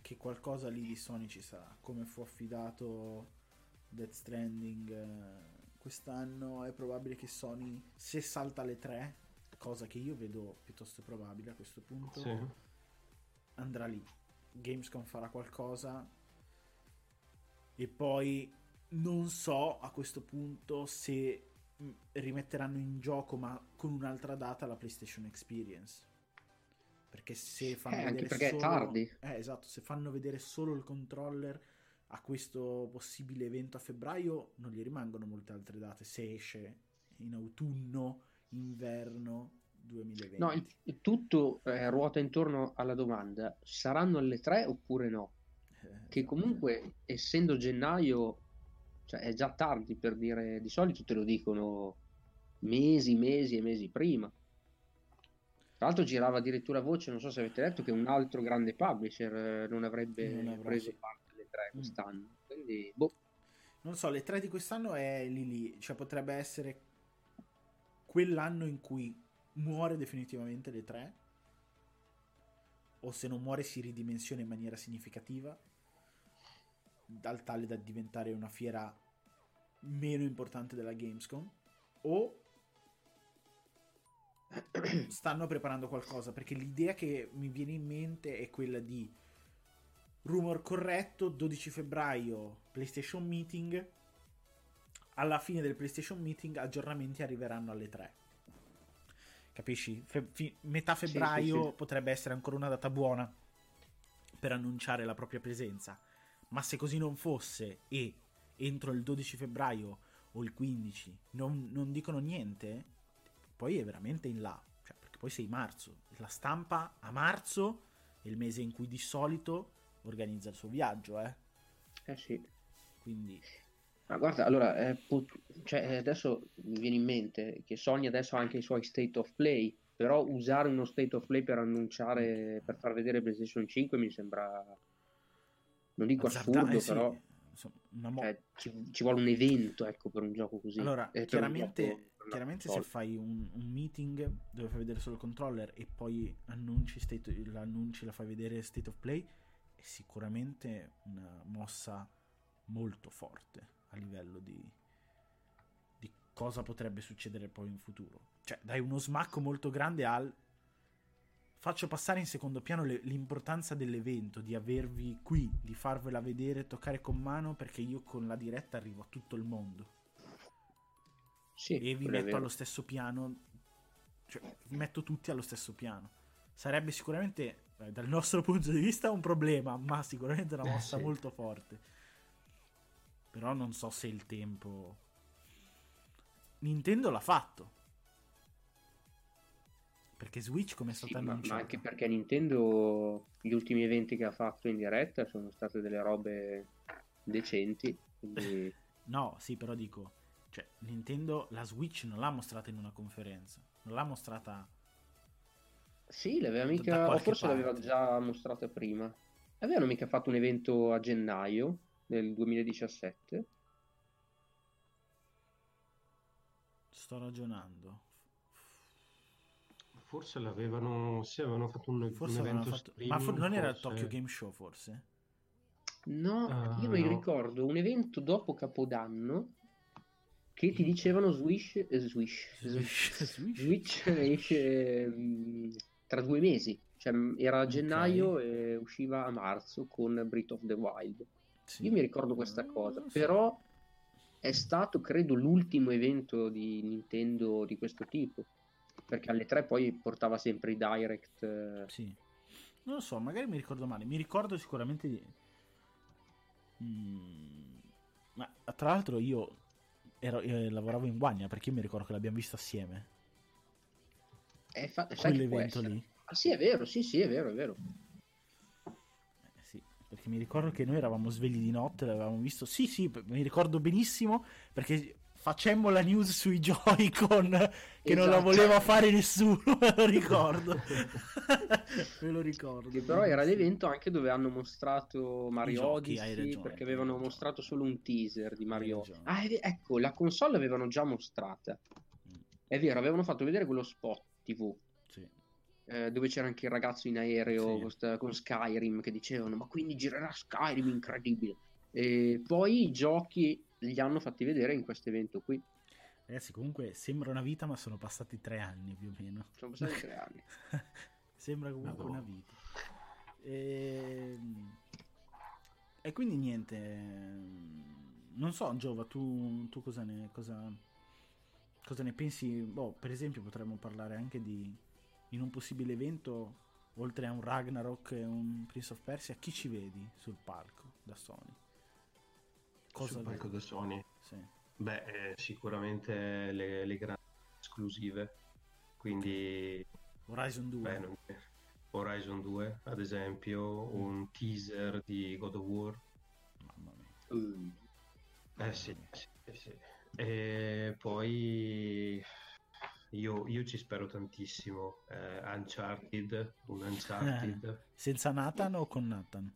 che qualcosa lì di Sony ci sarà come fu affidato Death Stranding uh, quest'anno è probabile che Sony, se salta le tre, cosa che io vedo piuttosto probabile a questo punto, sì. andrà lì. Gamescom farà qualcosa e poi non so a questo punto se mm, rimetteranno in gioco ma con un'altra data la PlayStation Experience perché se fanno eh, vedere perché solo... è tardi eh, esatto se fanno vedere solo il controller a questo possibile evento a febbraio non gli rimangono molte altre date se esce in autunno, inverno 2020. No, il, il tutto eh, ruota intorno alla domanda, saranno alle 3 oppure no? Eh, che comunque essendo gennaio, cioè è già tardi per dire, di solito te lo dicono mesi, mesi e mesi prima. Tra l'altro girava addirittura voce, non so se avete letto, che un altro grande publisher eh, non avrebbe non preso parte tre mm. quest'anno. Quindi, boh. Non so, le tre di quest'anno è lì lì, cioè potrebbe essere quell'anno in cui muore definitivamente le tre, o se non muore si ridimensiona in maniera significativa, dal tale da diventare una fiera meno importante della Gamescom, o [coughs] stanno preparando qualcosa perché l'idea che mi viene in mente è quella di rumor corretto 12 febbraio PlayStation Meeting. Alla fine del PlayStation Meeting aggiornamenti arriveranno alle 3 capisci? Fe- fi- metà febbraio sì, sì, sì. potrebbe essere ancora una data buona per annunciare la propria presenza. Ma se così non fosse e entro il 12 febbraio o il 15 non, non dicono niente poi è veramente in là, cioè, perché poi sei marzo, la stampa a marzo è il mese in cui di solito organizza il suo viaggio, eh? Eh sì. Quindi... Ma guarda, allora, eh, pot- cioè, adesso mi viene in mente che Sony adesso ha anche i suoi state of play, però usare uno state of play per annunciare, per far vedere PlayStation 5 mi sembra, non dico Azzarda- assurdo, eh, sì. però mo- cioè, ci, ci, vuole un evento ecco, per un gioco così. Allora, eh, chiaramente chiaramente se fai un, un, meeting dove fai vedere solo il controller e poi annunci, state, l'annunci, la fai vedere state of play, sicuramente una mossa molto forte a livello di, di cosa potrebbe succedere poi in futuro. Cioè, dai uno smacco molto grande al faccio passare in secondo piano le, l'importanza dell'evento, di avervi qui, di farvela vedere, toccare con mano, perché io con la diretta arrivo a tutto il mondo. Sì, e vi metto allo stesso piano, cioè vi metto tutti allo stesso piano. Sarebbe sicuramente, dal nostro punto di vista, un problema, ma sicuramente una eh, mossa eh, sì. molto forte. Però non so se il tempo... Nintendo l'ha fatto. Perché Switch come è stata sì, annunciata? Ma, anche perché Nintendo gli ultimi eventi che ha fatto in diretta sono state delle robe decenti. Quindi... [laughs] no, sì, però dico cioè, Nintendo la Switch non l'ha mostrata in una conferenza, non l'ha mostrata. Sì, l'aveva mica. O forse parte. l'aveva già mostrata prima. Avevano mica fatto un evento a gennaio del 2017. Sto ragionando. Forse l'avevano. Sì, avevano fatto un, forse un evento fatto... Ma for... non era il Tokyo Game Show, forse? No, uh, io mi no. ricordo un evento dopo Capodanno che ti dicevano Swish, eh, Swish, Swish, Switch esce mm, tra due mesi, cioè era a gennaio okay. e usciva a marzo con Breath of the Wild. Sì. Io mi ricordo questa cosa, so. però è stato credo l'ultimo evento di Nintendo di questo tipo, perché alle tre poi portava sempre i direct. Eh. Sì. Non lo so, magari mi ricordo male, mi ricordo sicuramente di... Mm. Ma tra l'altro io ero, eh, lavoravo in Guagna perché io mi ricordo che l'abbiamo visto assieme. Eh, fa- Quell'evento lì. Ah, sì, è vero, sì, sì, è vero, è vero. Eh, sì, perché mi ricordo che noi eravamo svegli di notte, l'avevamo visto. Sì, sì, mi ricordo benissimo perché facemmo la news sui [laughs] Joy-Con che esatto. non la esatto. voleva fare nessuno, [laughs] me lo ricordo. [laughs] me lo ricordo. Che però era l'evento anche dove hanno mostrato Mario giochi, Odyssey ragione, perché avevano mostrato solo un teaser di Mario. Ah, ecco, la console l'avevano già mostrata. Mm. È vero, avevano fatto vedere quello spot TV. Sì. Eh, dove c'era anche il ragazzo in aereo sì. con, con Skyrim che dicevano ma quindi girerà Skyrim incredibile e poi i giochi li hanno fatti vedere in questo evento qui. Ragazzi, comunque sembra una vita, ma sono passati tre anni più o meno. Sono passati tre anni. [laughs] sembra comunque una vita. E... E... quindi niente. Non so, Giova, tu, tu cosa, ne, cosa, cosa ne pensi? Boh, per esempio, potremmo parlare anche di in un possibile evento, oltre a un Ragnarok e un Prince of Persia, chi ci vedi sul palco da Sony? Cosa sul palco da Sony? Sì. Beh, eh, sicuramente le, le, grandi esclusive, quindi... Horizon 2. Beh, non... Horizon 2, ad esempio, mm. un teaser di God of War. Mamma mia. Mm. Eh sì, sì, sì. E poi io, io, ci spero tantissimo. Eh, Uncharted, un Uncharted. Eh, senza Nathan o con Nathan?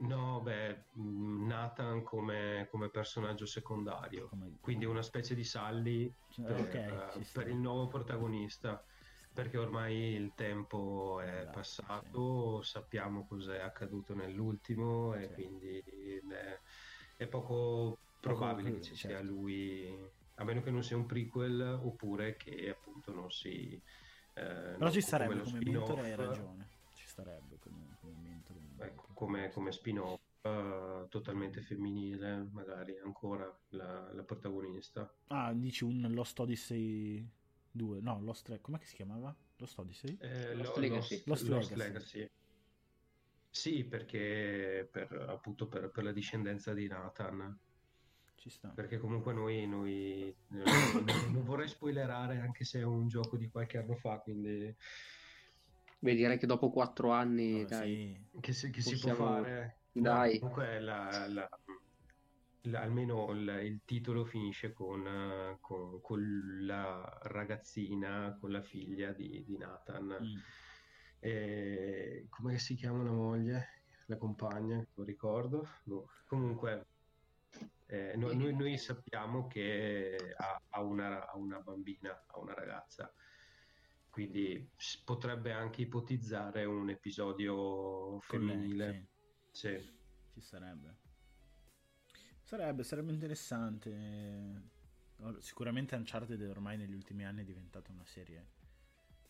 No, beh, mm, Nathan come, come personaggio secondario, come... quindi una specie di Sally per, okay, uh, per il nuovo protagonista, perché ormai il tempo è esatto, passato, sì. sappiamo cos'è accaduto nell'ultimo e quindi beh, è poco probabile che ci sia certo. lui, a meno che non sia un prequel oppure che appunto non si... Eh, Però ci sarebbe come, come mentore, hai ragione, ci starebbe come, come mentore ecco, come, come spin-off uh, totalmente femminile, magari ancora la, la, protagonista. Ah, dici un Lost Odyssey 2, no, Lost 3, com'è che si chiamava? Lost Odyssey? Eh, Lost, Lost, Legacy. Lost, Lost Legacy. Legacy. Sì, perché per, appunto per, per, la discendenza di Nathan. Ci sta. Perché comunque noi, noi non, [coughs] non vorrei spoilerare anche se è un gioco di qualche anno fa, quindi Beh, direi che dopo quattro anni, oh, dai, sì. che, si, che si, può fare. Dai. No, comunque la, la, la, almeno il titolo finisce con, con, con, la ragazzina, con la figlia di, di Nathan. Mm. E, come si chiama la moglie? La compagna, lo ricordo. No. Comunque, eh, noi, noi, noi, sappiamo che ha, ha, una, ha una bambina, ha una ragazza quindi potrebbe anche ipotizzare un episodio femminile. Sì. sì. Ci sarebbe. Sarebbe, sarebbe interessante. Sicuramente Uncharted ormai negli ultimi anni è diventata una serie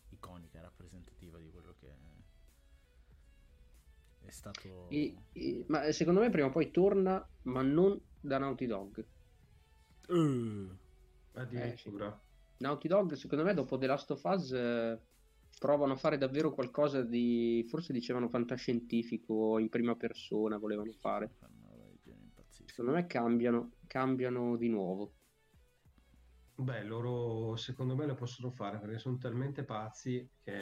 iconica, rappresentativa di quello che è stato. E, e, ma secondo me prima o poi torna, ma non da Naughty Dog. Uh, addirittura. Eh, sì. Naughty Dog, secondo me, dopo The Last of Us eh, provano a fare davvero qualcosa di, forse dicevano fantascientifico, in prima persona volevano fare. Secondo me cambiano, cambiano di nuovo. Beh, loro secondo me lo possono fare perché sono talmente pazzi che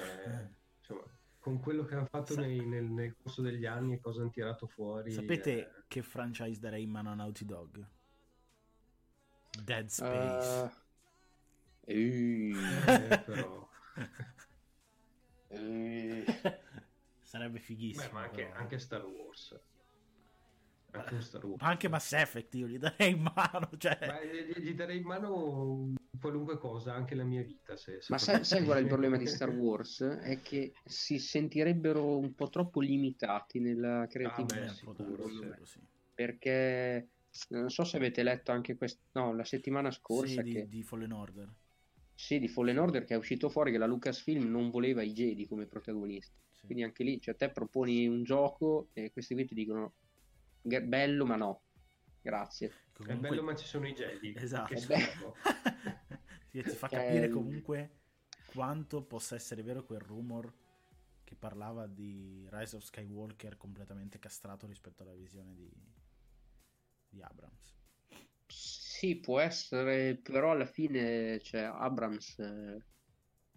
insomma, con quello che hanno fatto nei, nel, nel, corso degli anni e cosa hanno tirato fuori. Sapete eh... che franchise darei in mano a Naughty Dog? Dead Space. Uh... Eh, però... eh... [laughs] Sarebbe fighissimo. Beh, ma anche, anche, Star Wars. Anche, Star Wars. anche Mass Effect io gli darei in mano. Cioè... Ma gli, gli, darei in mano qualunque cosa, anche la mia vita. Se, se ma sai, sai qual è il [laughs] problema di Star Wars? È che si sentirebbero un po' troppo limitati nella creatività. Ah, beh, sicuro, sì. Perché non so se avete letto anche questo, no, la settimana scorsa sì, che... di, di Fallen Order sì, di Fallen Order che è uscito fuori che la Lucasfilm non voleva i Jedi come protagonisti. Sì. Quindi anche lì, cioè te proponi un gioco e questi qui ti dicono bello ma no, grazie. Comunque... È bello ma ci sono i Jedi. [laughs] Esatto. sì, [laughs] ti fa capire comunque quanto possa essere vero quel rumor che parlava di Rise of Skywalker completamente castrato rispetto alla visione di, di Abrams. Sì, può essere, però alla fine cioè, Abrams eh,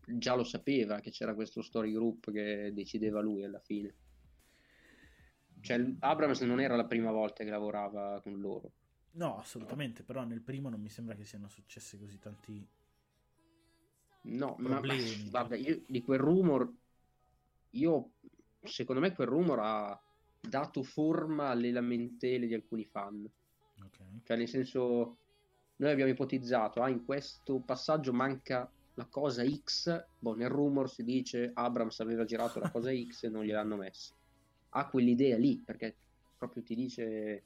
già lo sapeva che c'era questo story group che decideva lui alla fine. Cioè, Abrams non era la prima volta che lavorava con loro. No, assolutamente, no. però nel primo non mi sembra che siano successi così tanti no, problemi. Ma, guarda, io, di quel rumor, io, secondo me quel rumor ha dato forma alle lamentele di alcuni fan. Okay. Cioè, nel senso, noi abbiamo ipotizzato, ah, in questo passaggio manca la cosa X, boh, nel rumor si dice Abrams aveva girato la cosa X e non gliel'hanno messa. Ha quell'idea lì, perché proprio ti dice...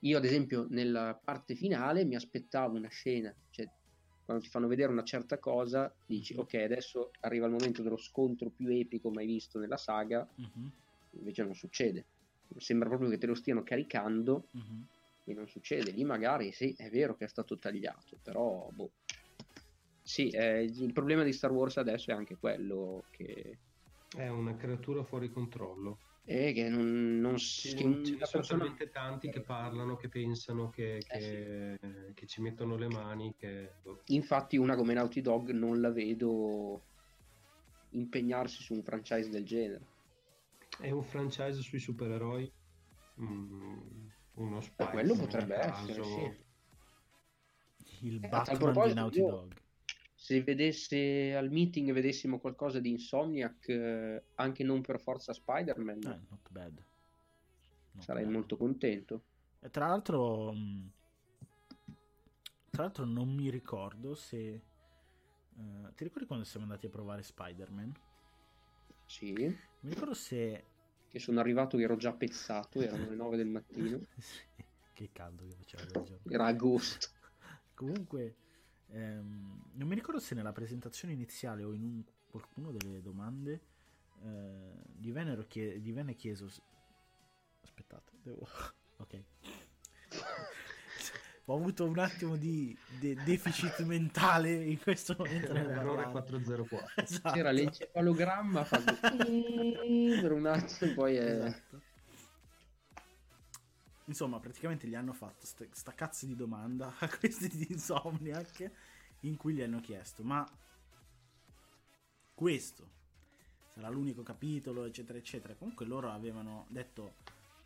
Io ad esempio nella parte finale mi aspettavo una scena, cioè quando ti fanno vedere una certa cosa dici uh-huh. ok adesso arriva il momento dello scontro più epico mai visto nella saga, uh-huh. invece non succede. Sembra proprio che te lo stiano caricando uh-huh e non succede. Lì magari sì, è vero che è stato tagliato, però boh. Sì, eh, il problema di Star Wars adesso è anche quello che... È una creatura fuori controllo. E che non, non ce, che sono persona... talmente tanti che parlano, che pensano, che, eh, che, sì. che ci mettono le mani. Che... Boh. Infatti, una come Naughty Dog non la vedo impegnarsi su un franchise del genere. È un franchise sui supereroi. Mm, uno spazio. quello potrebbe essere, sì. Il eh, Batman di Naughty io, Dog. Se vedesse al meeting vedessimo qualcosa di Insomniac, eh, anche non per forza Spider-Man, eh, not bad. Not sarei bad. molto contento. E tra l'altro, mm, tra l'altro non mi ricordo se... Uh, ti ricordi quando siamo andati a provare Spider-Man? Sì. Mi ricordo se... Che sono arrivato, ero già pezzato, erano le 9 del mattino. [laughs] sì, che caldo che faceva quel giorno. Era agosto. [laughs] Comunque, ehm, non mi ricordo se nella presentazione iniziale o in un, qualcuno delle domande eh, gli, chie- gli venne chiesto... Aspettate, devo... [laughs] ok [laughs] ho avuto un attimo di de- deficit mentale in questo momento. Errore 404. [laughs] Esatto. C'era l'encefalogramma fatto per un attimo, poi è... Esatto. Insomma, praticamente gli hanno fatto st- sta cazzo di domanda a questi di [laughs] Insomniac in cui gli hanno chiesto, ma questo sarà l'unico capitolo, eccetera, eccetera. Comunque loro avevano detto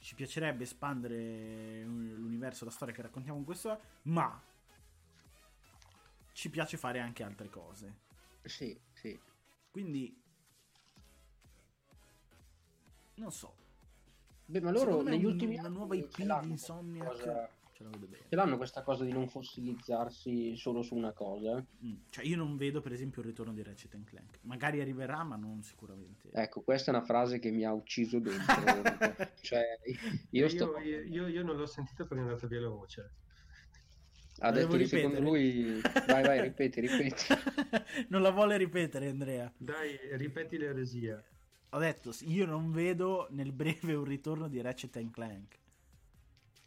ci piacerebbe espandere l'universo, la storia che raccontiamo in questo, ma ci piace fare anche altre cose. Sì, sì. Quindi non so. Beh, ma loro negli ultimi una anni nuova IP di Insomniac cosa ce la l'hanno questa cosa di non fossilizzarsi solo su una cosa. Mm. Cioè, io non vedo, per esempio, il ritorno di Ratchet Clank. Magari arriverà, ma non sicuramente. Ecco, questa è una frase che mi ha ucciso dentro. [laughs] cioè, io, sto... io, io, io, non l'ho sentito perché è andata via la voce. Ha detto che secondo lui... Vai, vai, ripeti, ripeti. [laughs] non la vuole ripetere, Andrea. Dai, ripeti l'eresia. Ho detto, io non vedo nel breve un ritorno di Ratchet Clank.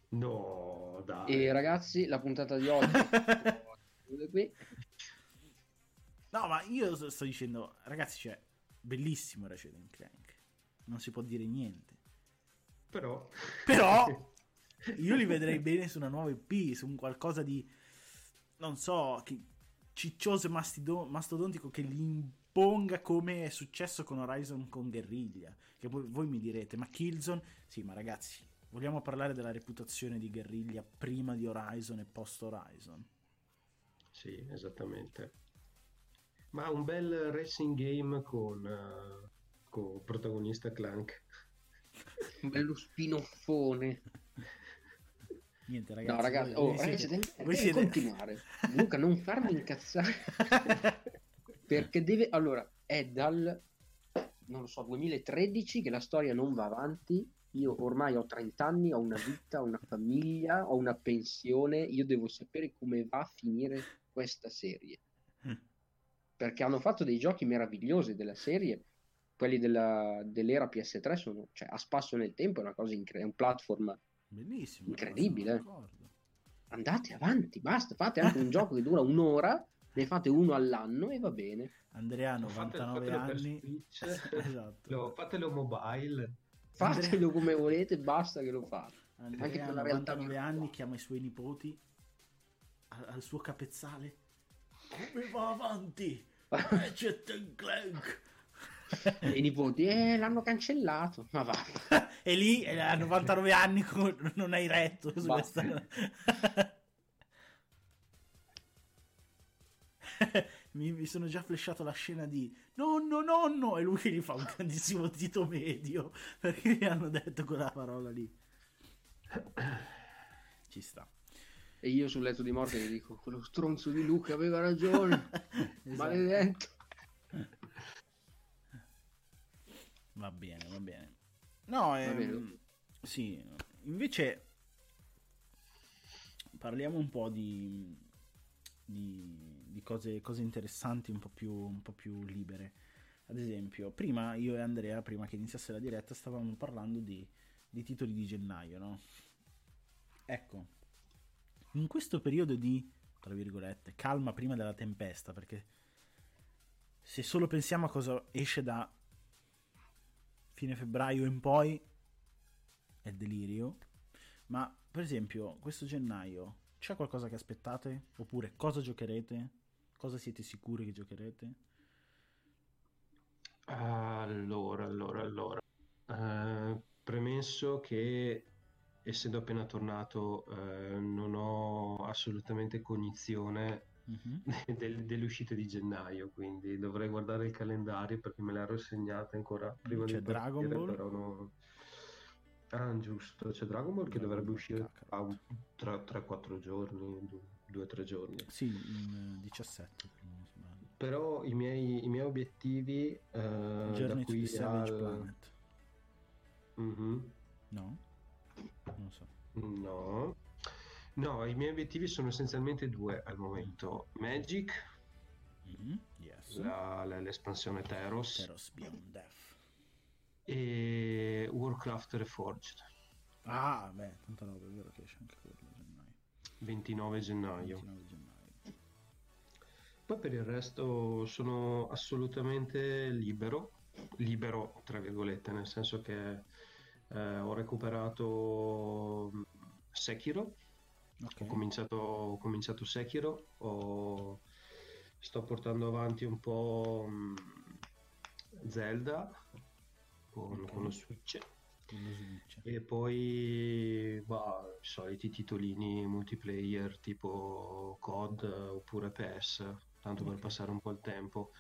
No, dai. E ragazzi, la puntata di oggi [laughs] qui. No, ma io sto dicendo, ragazzi, cioè, bellissimo Ratchet Clank. Non si può dire niente. Però... Però [laughs] io li vedrei bene su una nuova EP, su un qualcosa di non so, che, ciccioso e mastido- mastodontico che li imponga come è successo con Horizon con Guerriglia. Che voi, voi mi direte, ma Killzone? Sì, ma ragazzi, Vogliamo parlare della reputazione di Guerriglia prima di Horizon e post Horizon? Sì, esattamente. Ma un bel racing game con, uh, con protagonista Clank. Un bello spinoffone. Niente, ragazzi. No, ragazzi, oh, ragazzi siete, deve siete... continuare. [laughs] Luca, non farmi incazzare. [laughs] Perché deve... Allora, è dal, non lo so, 2013 che la storia non va avanti io ormai ho 30 anni, ho una vita, ho una famiglia, ho una pensione, io devo sapere come va a finire questa serie. Mm. Perché hanno fatto dei giochi meravigliosi della serie, quelli della, dell'era PS3 sono cioè, a spasso nel tempo, è una cosa incredibile, è un platform Bellissimo, incredibile. Andate avanti, basta, fate anche un gioco che dura un'ora, ne fate uno all'anno e va bene. Andrea, 99 fatelo, anni. [laughs] esatto. fatelo mobile. Fatelo come volete, basta che lo fate. Andrea, Anche per la 99 anni, chiama i suoi nipoti al, al suo capezzale. Come va avanti? Ratchet Clank. I nipoti eh, l'hanno cancellato. Ma va. [laughs] e lì eh, a 99 anni non hai retto su questa... [laughs] [laughs] mi, mi, sono già flashato la scena di nonno nonno! E lui che gli fa un grandissimo dito medio [laughs] perché gli hanno detto quella parola lì. Ci sta. E io sul letto di morte gli dico quello stronzo di Luca aveva ragione [laughs] esatto. maledetto. Va bene va bene. No ehm, bene. sì invece parliamo un po' di, di di cose, cose interessanti un po, più, un po' più libere. Ad esempio, prima io e Andrea, prima che iniziasse la diretta, stavamo parlando di, di titoli di gennaio, no? Ecco, in questo periodo di, tra virgolette, calma prima della tempesta, perché se solo pensiamo a cosa esce da fine febbraio in poi, è delirio. Ma, per esempio, questo gennaio, c'è qualcosa che aspettate? Oppure cosa giocherete? Cosa siete sicuri che giocherete? Allora, allora, allora. Uh, premesso che essendo appena tornato uh, non ho assolutamente cognizione [laughs] mm-hmm. del, delle uscite di gennaio, quindi dovrei guardare il calendario perché me l'ero segnata ancora prima c'è di partire, Dragon Ball? però non... Ah, giusto, c'è Dragon Ball che Dragon dovrebbe uscire tra 3-4 giorni, 2-3 giorni. Sì, in 17. Però i miei, i miei obiettivi... Uh, Journey da qui to al... Planet. Mm-hmm. No? Non so. No. No, i miei obiettivi sono essenzialmente due al momento. Magic, mm-hmm. yes. la, la, l'espansione Teros. Teros Beyond Death. E Warcraft Reforged. Ah, beh, tanta roba, è vero che esce anche quello. 29 gennaio. 29 gennaio. Poi per il resto sono assolutamente libero, libero tra virgolette, nel senso che eh, ho recuperato Sekiro Okay. Ho, cominciato, ho cominciato Sekiro, ho, sto portando avanti un po' um, Zelda con, okay. con, lo Switch. E poi bah, i soliti titolini multiplayer tipo COD oppure PS, tanto okay. per passare un po' il tempo.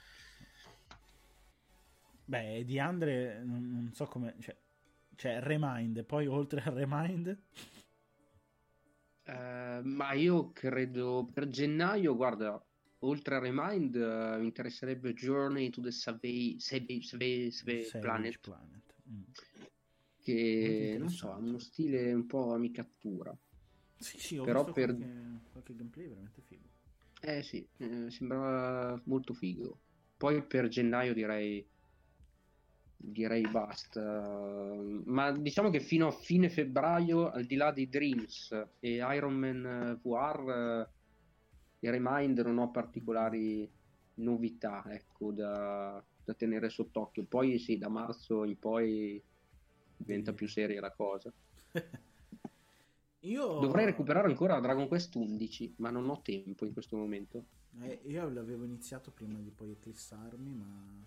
Beh, di Andre non, non so come... Cioè, cioè, Remind, poi oltre a Remind... Uh, ma io credo per gennaio, guarda, oltre a Remind, uh, mi interesserebbe Journey to the Savage, Savage, Savage, Savage Planet. Planet. Mm. Che non so, ha uno stile un po' mi cattura. Sì, sì, ho Però per... qualche, qualche gameplay veramente figo. Eh sì, eh, sembrava molto figo. Poi per gennaio direi direi basta. Ma diciamo che fino a fine febbraio, al di là di Dreams e Iron Man VR, e Remind non ho particolari novità ecco, da, da tenere sott'occhio. Poi sì, da marzo in poi diventa più seria la cosa. [laughs] Io... Dovrei recuperare ancora Dragon Quest 11, ma non ho tempo in questo momento. Eh, io l'avevo iniziato prima di poi eclissarmi, ma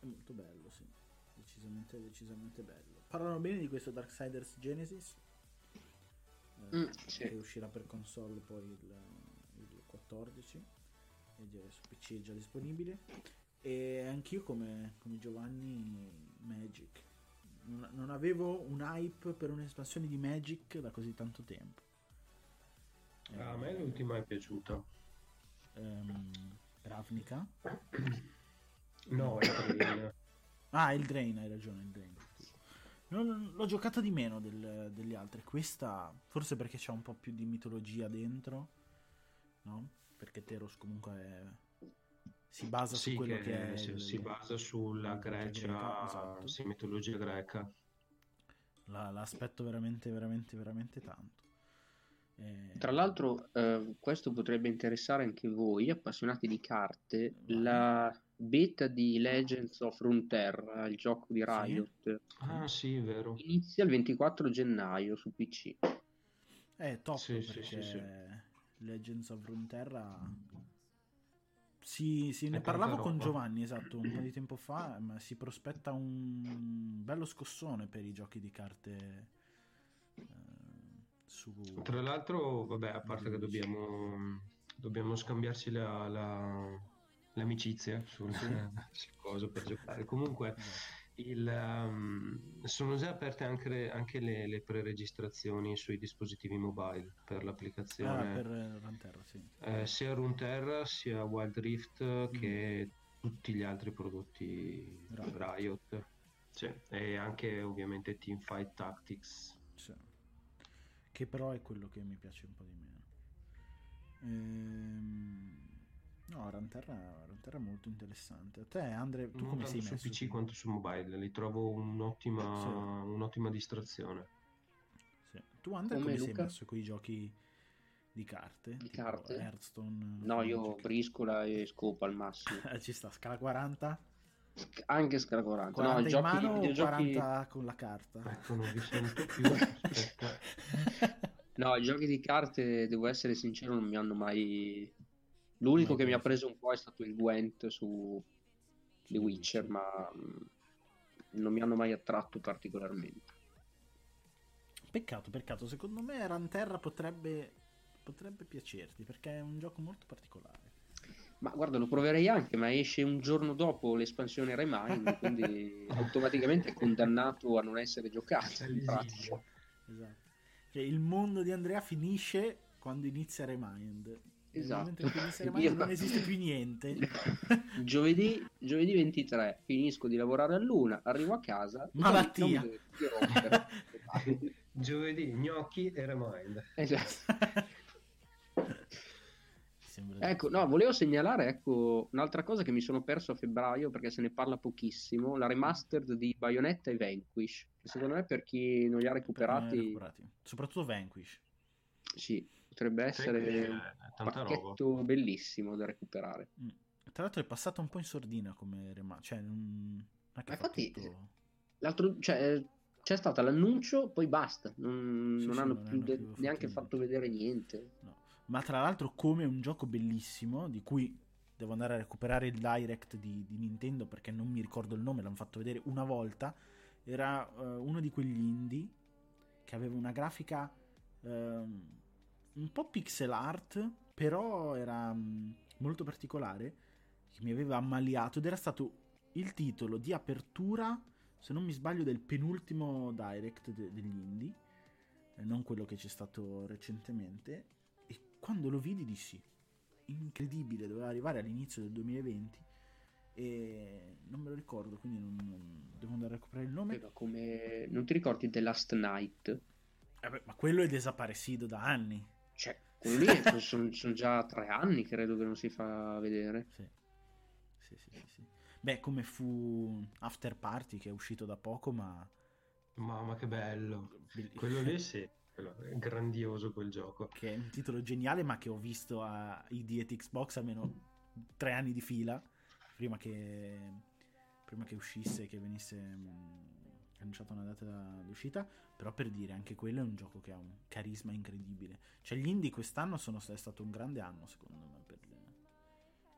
è molto bello, sì. Decisamente, decisamente bello. Parlano bene di questo Darksiders Genesis. Eh, mm, sì. Che uscirà per console poi il, il 14. E su PC è già disponibile. E anch'io come, come Giovanni Magic. Non, avevo un hype per un'espansione di Magic da così tanto tempo. Eh, a me l'ultima è piaciuta. Um, Ravnica. No, è il Drain. [coughs] ah, il Drain, hai ragione, il Drain. Non, l'ho giocata di meno del, degli altri. Questa, forse perché c'è un po' più di mitologia dentro, no? Perché Teros comunque è, si basa sì, su quello che, che è. Si, il, si basa sulla Grecia, greca, esatto. sì, mitologia greca. La, l'aspetto veramente, veramente, veramente tanto. Eh... Tra l'altro, eh, questo potrebbe interessare anche voi, appassionati di carte. La beta di Legends of Runeterra, il gioco di Riot. Sì? Ah, sì, vero. Inizia il 24 gennaio su PC. Eh, top sì, perché sì, sì, Legends of Runeterra sì, sì, ne parlavo con Giovanni, esatto, un po' di [clears throat] tempo fa, ma si prospetta un bello scossone per i giochi di carte eh, su... Tra l'altro, vabbè, a parte che dobbiamo, dobbiamo scambiarci la, la l'amicizia sul, [laughs] sul coso per giocare. Comunque il, um, sono già aperte anche, anche le, le pre-registrazioni sui dispositivi mobile per l'applicazione. Ah, per Runeterra, sì. Eh, sia Runeterra sia Wild Rift mm. che tutti gli altri prodotti Riot. Riot. Sì. E anche ovviamente Teamfight Tactics. Sì. Che però è quello che mi piace un po' di meno. Ehm No, Ranterra, Ranterra è molto interessante. A te, Andre, tu non come sei messo? su PC quanto su mobile, li trovo un'ottima, sì. un'ottima distrazione. Sì. Tu, Andre, come, come sei messo con i giochi di carte? Di carte? Hearthstone. No, io Magic. briscola e scopo al massimo. [laughs] Ci sta, scala 40? Anche scala 40. 40 no, giochi, mano giochi... 40 con la carta? Ecco, non vi sento più. [laughs] no, i giochi di carte, devo essere sincero, non mi hanno mai L'unico che mi ha preso un po' è stato il Gwent su The Witcher, ma mm, non mi hanno mai attratto particolarmente. Peccato, peccato. Secondo me Ranterra potrebbe, potrebbe piacerti perché è un gioco molto particolare. Ma guarda, lo proverei anche, ma esce un giorno dopo l'espansione Remind, quindi [laughs] automaticamente è condannato a non essere giocato in pratica. Esatto. Cioè, il mondo di Andrea finisce quando inizia Remind. Esatto. Remind [laughs] Io... non esiste più niente. [laughs] giovedì, giovedì 23 finisco di lavorare a luna, arrivo a casa. [laughs] Malattia. giovedì, gnocchi e Remind. Esatto. Ecco, no, volevo segnalare ecco, un'altra cosa che mi sono perso a febbraio perché se ne parla pochissimo, la remastered di Bayonetta e Vanquish, che secondo me per chi non li ha recuperati... recuperati. Soprattutto Vanquish. Sì, potrebbe essere un pacchetto roba. bellissimo da recuperare. Mm. Tra l'altro è passato un po' in sordina come remastered, cioè non... Infatti, tutto... l'altro, cioè, c'è stato l'annuncio, poi basta, non, sì, non sì, hanno non più, de- più neanche fatto vedere niente. No ma tra l'altro come un gioco bellissimo di cui devo andare a recuperare il direct di, di Nintendo perché non mi ricordo il nome, l'hanno fatto vedere una volta, era uh, uno di quegli indie che aveva una grafica uh, un po' pixel art, però era um, molto particolare, che mi aveva ammaliato ed era stato il titolo di apertura, se non mi sbaglio, del penultimo direct de- degli indie, eh, non quello che c'è stato recentemente quando lo vidi dissi incredibile, doveva arrivare all'inizio del 2020 e non me lo ricordo, quindi non, non devo andare a recuperare il nome. Come... Non ti ricordi The Last Night? Eh beh, ma quello è desaparecido da anni. Cioè, quello lì [laughs] sono, sono, già tre anni, credo che non si fa vedere. Sì. Sì, sì, sì, sì. Beh, come fu After Party che è uscito da poco, ma... Mamma che bello. Quello lì [laughs] sì è grandioso quel gioco. Che è un titolo geniale, ma che ho visto a ID e Xbox almeno tre anni di fila prima che, prima che uscisse, che venisse mh, annunciata una data d'uscita. Però per dire, anche quello è un gioco che ha un carisma incredibile. Cioè, gli indie quest'anno sono, è stato un grande anno, secondo me, per le,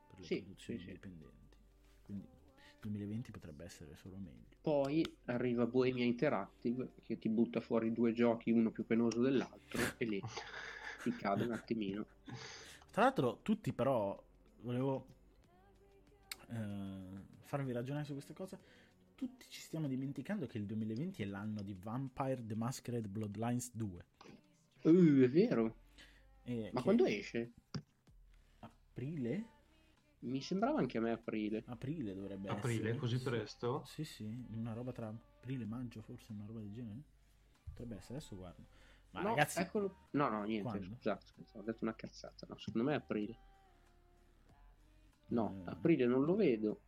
per le sì, produzioni sì, indipendenti. Quindi 2020 potrebbe essere solo meglio. Poi arriva Bohemia Interactive che ti butta fuori due giochi, uno più penoso dell'altro, e lì ti cade un attimino. Tra l'altro, tutti però volevo eh, farvi ragionare su queste cose. Tutti ci stiamo dimenticando che il 2020 è l'anno di Vampire The Masquerade Bloodlines 2. Uh, è vero. E Ma quando esce? Aprile? Mi sembrava anche a me aprile. Aprile dovrebbe aprile, essere. Aprile, così presto? Sì, sì, una roba tra aprile e maggio, forse una roba del genere. Potrebbe essere, adesso guardo. Ma no, ragazzi... Eccolo... No, no, niente, Quando? scusate, scusate, ho detto una cazzata. No, secondo me è aprile. No, eh... aprile non lo vedo.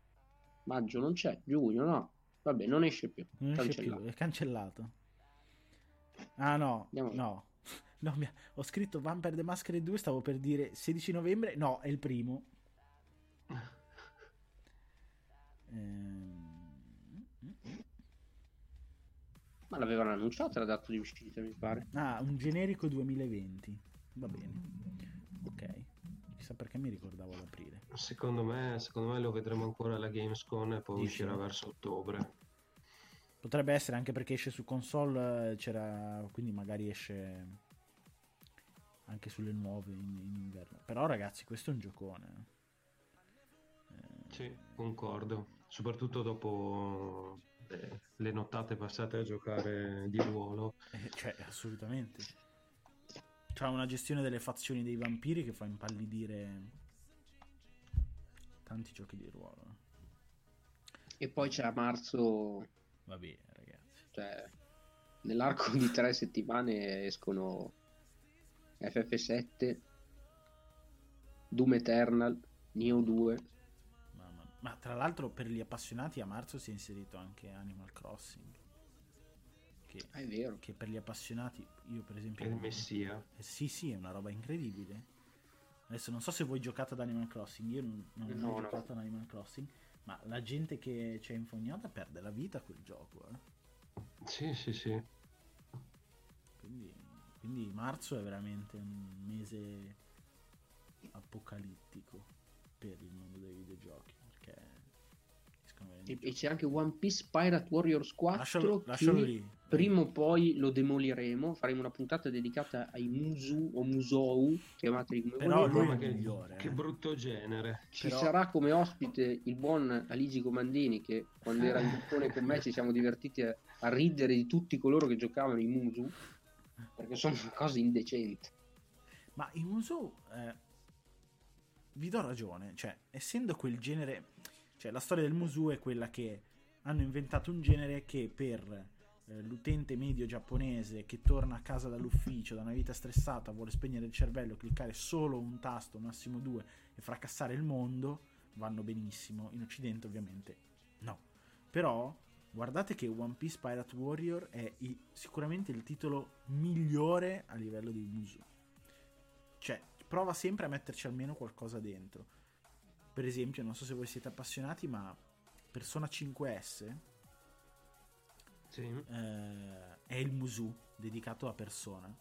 Maggio non c'è, giugno no. Vabbè, non esce più. Non esce più, è cancellato. Ah no, Andiamo no. [laughs] no ha... Ho scritto Vampire the Masquerade 2, stavo per dire 16 novembre. No, è il primo. [laughs] Ehm... Ma l'avevano annunciato la data di uscita, mi pare. Ah, un generico 2020. Va bene. Chissà perché mi ricordavo l'aprile. Secondo me, secondo me lo vedremo ancora alla Gamescom e poi Dici? uscirà verso ottobre. Potrebbe essere anche perché esce su console, c'era, quindi magari esce anche sulle nuove in, in inverno. Però ragazzi, questo è un giocone. Sì, concordo, soprattutto dopo le, le nottate passate a giocare di ruolo. Eh, cioè, assolutamente. C'ha una gestione delle fazioni dei vampiri che fa impallidire tanti giochi di ruolo. E poi c'è a marzo... Va bene, ragazzi. Cioè, nell'arco di tre settimane escono FF7, Doom Eternal, Neo 2, ma tra l'altro per gli appassionati a marzo si è inserito anche Animal Crossing. Ah, è vero. Che per gli appassionati, io per esempio... È il messia. Eh, sì, sì, è una roba incredibile. Adesso non so se voi giocate ad Animal Crossing, io non, non ho no, giocato no. ad Animal Crossing, ma la gente che c'è infognata perde la vita quel gioco. Eh. Sì, sì, sì. Quindi, quindi marzo è veramente un mese apocalittico per il mondo dei videogiochi. E, e, c'è anche One Piece Pirate Warriors 4. Lascialo, che... lascialo lì. Prima o poi lo demoliremo, faremo una puntata dedicata ai Musu o Musou, chiamateli come Però volete. lui è che, il migliore. che eh. brutto genere. Ci però- sarà come ospite il buon Aligi Comandini che quando era in [laughs] Giappone con me ci siamo divertiti a, a ridere di tutti coloro che giocavano i Musu perché sono cose indecenti. Ma i Musou, eh, vi do ragione, cioè, essendo quel genere, cioè, la storia del Musou è quella che hanno inventato un genere che per eh, l'utente medio giapponese che torna a casa dall'ufficio da una vita stressata, vuole spegnere il cervello, cliccare solo un tasto, massimo due, e fracassare il mondo, vanno benissimo. In Occidente, ovviamente, no. Però. Guardate che One Piece Pirate Warrior è il- sicuramente il titolo migliore a livello di Musou. Cioè, prova sempre a metterci almeno qualcosa dentro. Per esempio, non so se voi siete appassionati, ma Persona 5S Sì. eh, è il Musu dedicato a Persona.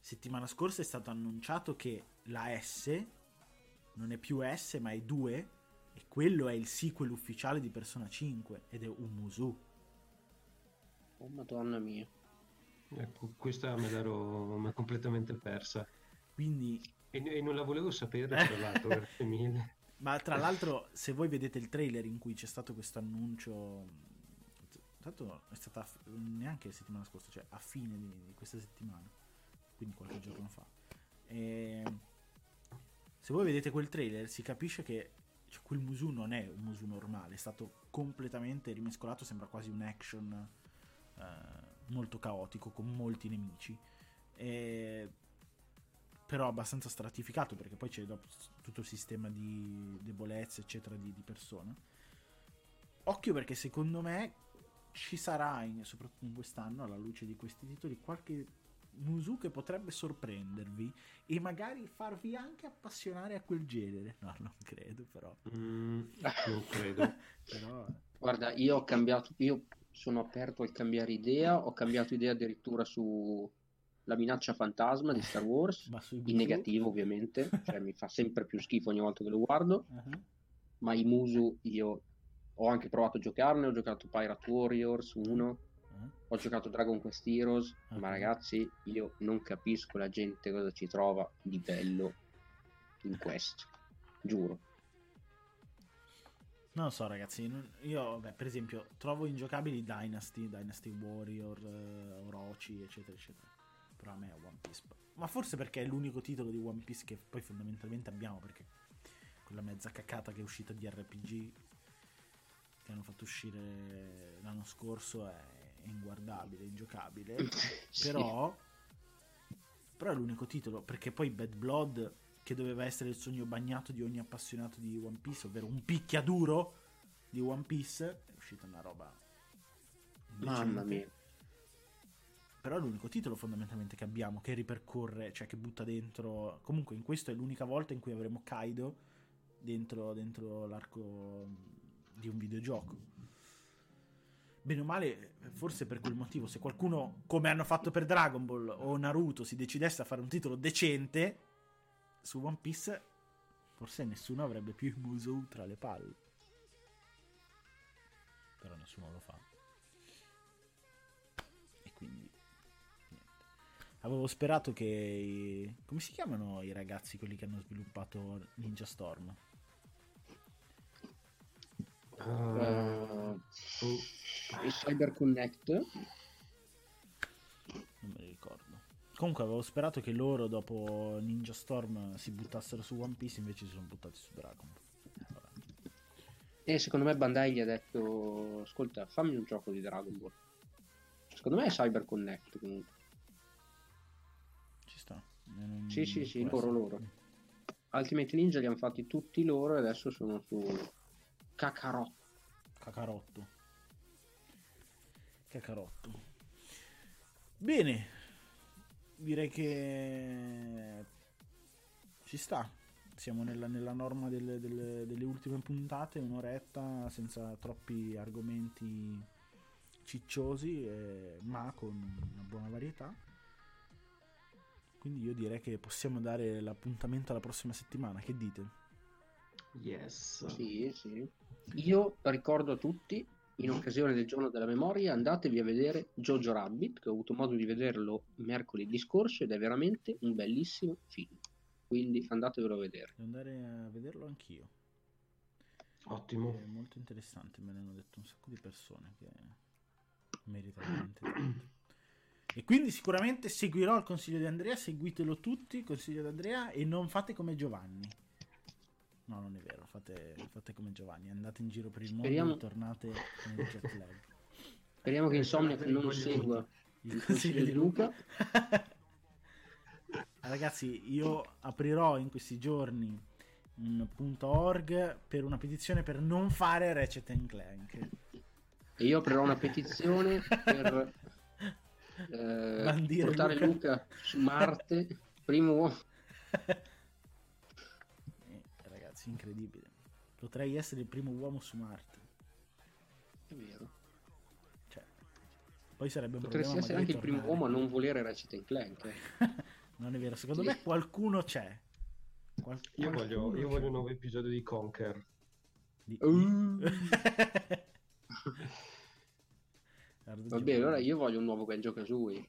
Settimana scorsa è stato annunciato che la S non è più S ma è 2 e quello è il sequel ufficiale di Persona 5 ed è un Musu. Oh madonna mia. Ecco, questa me l'ero completamente persa. Quindi E, e non la volevo sapere, tra l'altro, [laughs] grazie mille. Ma tra l'altro, se voi vedete il trailer in cui c'è stato questo annuncio, tanto è stata f- neanche settimana scorsa, cioè a fine di, di questa settimana, quindi qualche giorno fa. E se voi vedete quel trailer, si capisce che cioè, quel Musu non è un Musu normale, è stato completamente rimescolato, sembra quasi un action eh, molto caotico con molti nemici. E però abbastanza stratificato perché poi c'è tutto il sistema di debolezza eccetera di, di persona occhio perché secondo me ci sarà in- soprattutto in quest'anno alla luce di questi titoli qualche Musu che potrebbe sorprendervi e magari farvi anche appassionare a quel genere. No non credo però. Mm, [laughs] non credo. [laughs] però Guarda, io ho cambiato, io sono aperto al cambiare idea, ho cambiato idea addirittura su la minaccia fantasma di Star Wars, in negativo ovviamente, cioè mi fa sempre più schifo ogni volta che lo guardo, Uh-huh. ma i Musu io ho anche provato a giocarne, ho giocato Pirate Warriors 1, Uh-huh. ho giocato Dragon Quest Heroes, Ok. ma ragazzi io non capisco la gente cosa ci trova di bello in questo, giuro. Non lo so, ragazzi. Io, vabbè, per esempio, trovo ingiocabili Dynasty, Dynasty Warrior, eh, Orochi, eccetera, eccetera. Però a me è One Piece. Ma forse perché è l'unico titolo di One Piece che poi fondamentalmente abbiamo, perché quella mezza cacata che è uscita di RPG che hanno fatto uscire l'anno scorso è inguardabile, ingiocabile. [laughs] Sì. Però, però è l'unico titolo, perché poi Bad Blood, che doveva essere il sogno bagnato di ogni appassionato di One Piece, ovvero un picchiaduro di One Piece, è uscita una roba... Mamma mia. Però è l'unico titolo fondamentalmente che abbiamo, che ripercorre, cioè che butta dentro... Comunque in questo è l'unica volta in cui avremo Kaido dentro, dentro l'arco di un videogioco. Bene o male, forse per quel motivo, se qualcuno, come hanno fatto per Dragon Ball o Naruto, si decidesse a fare un titolo decente su One Piece, forse nessuno avrebbe più il Musou tra le palle. Però nessuno lo fa. E quindi... Avevo sperato che... i- Come si chiamano i ragazzi, quelli che hanno sviluppato Ninja Storm? Oh, il Cyber Connect Non me li ricordo. Comunque avevo sperato che loro dopo Ninja Storm si buttassero su One Piece, invece si sono buttati su Dragon Ball. Vabbè. e secondo me Bandai gli ha detto ascolta fammi un gioco di Dragon Ball secondo me è Cyber Connect comunque Ci sta. Eh, non- Sì, sì, sì, loro, essere. loro. Ultimate Ninja li hanno fatti tutti loro e adesso sono su Kakarot Cacarotto. Cacarotto. Bene. Direi che ci sta. Siamo nella, nella norma delle, delle- delle ultime puntate, un'oretta senza troppi argomenti cicciosi, eh, ma con una buona varietà. Quindi io direi che possiamo dare l'appuntamento alla prossima settimana. Che dite? yes. sì sì io ricordo a tutti in occasione del giorno della memoria andatevi a vedere Jojo Rabbit, che ho avuto modo di vederlo mercoledì scorso ed è veramente un bellissimo film. Quindi andatevelo a vedere. Devo andare a vederlo anch'io. Ottimo. È molto interessante, me ne hanno detto un sacco di persone che merita veramente tanto. E quindi sicuramente seguirò il consiglio di Andrea, seguitelo tutti, il consiglio di Andrea e non fate come Giovanni. No, non è vero, fate, fate come Giovanni, andate in giro per il mondo Speriamo... e tornate nel jet lag. Speriamo che Insomniac non segua il [laughs] consiglio di Luca. [laughs] Ragazzi, io aprirò in questi giorni un punto .org per una petizione per non fare Ratchet Clank. E io aprirò una petizione per [laughs] eh, portare Luca. Luca. su Marte, primo uomo. Ragazzi, incredibile. Potrei essere il primo uomo su Marte. È vero. Cioè, poi sarebbe un Potresti problema. essere anche il primo uomo a non volere Ratchet Clank. Eh. [laughs] non è vero, secondo sì. me qualcuno c'è. Qual- io, voglio, io voglio un nuovo episodio di Conker. Di... Uh. [laughs] Vabbè, allora io voglio un nuovo Banjo Kazooie.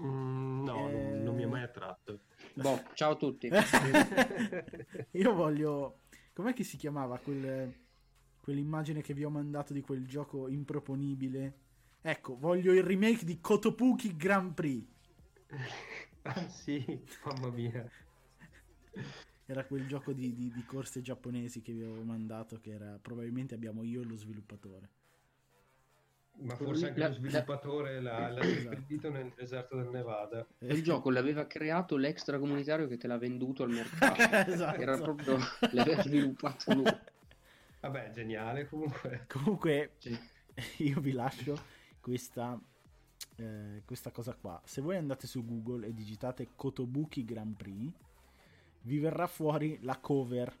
Mm, no, eh... non, non, mi è mai attratto. Boh, ciao a tutti. [laughs] io voglio. Com'è che si chiamava quel... quell'immagine che vi ho mandato di quel gioco improponibile? Ecco, voglio il remake di Kotopuki Grand Prix. ah, sì, mamma mia. Era quel gioco di, di, di corse giapponesi che vi avevo mandato, che era probabilmente abbiamo io e lo sviluppatore. Ma forse anche la, lo sviluppatore la, l'ha esatto. nel deserto del Nevada. Il gioco l'aveva creato l'extracomunitario che te l'ha venduto al mercato. [laughs] esatto. Era proprio l'aveva sviluppato lui. Vabbè, geniale comunque. Comunque, io vi lascio questa, eh, questa cosa qua. Se voi andate su Google e digitate Kotobuki Grand Prix, vi verrà fuori la cover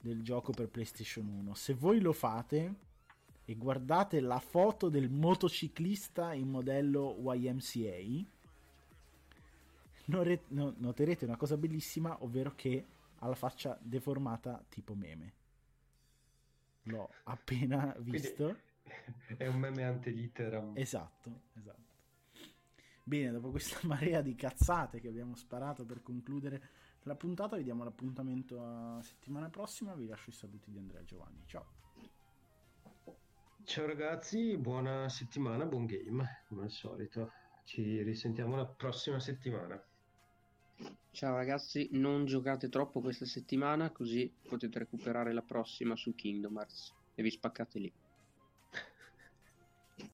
del gioco per PlayStation 1. Se voi lo fate e guardate la foto del motociclista in modello YMCA, noterete una cosa bellissima, ovvero che ha la faccia deformata tipo meme. L'ho appena visto. Quindi [laughs] è un meme antelitteram. Esatto, esatto. Bene, dopo questa [laughs] marea di cazzate che abbiamo sparato per concludere la puntata, vi diamo l'appuntamento a settimana prossima. Vi lascio i saluti di Andrea Giovanni. Ciao. Ciao ragazzi, buona settimana, buon game, come al solito. Ci risentiamo la prossima settimana. Ciao ragazzi, non giocate troppo questa settimana così potete recuperare la prossima su Kingdom Hearts e vi spaccate lì.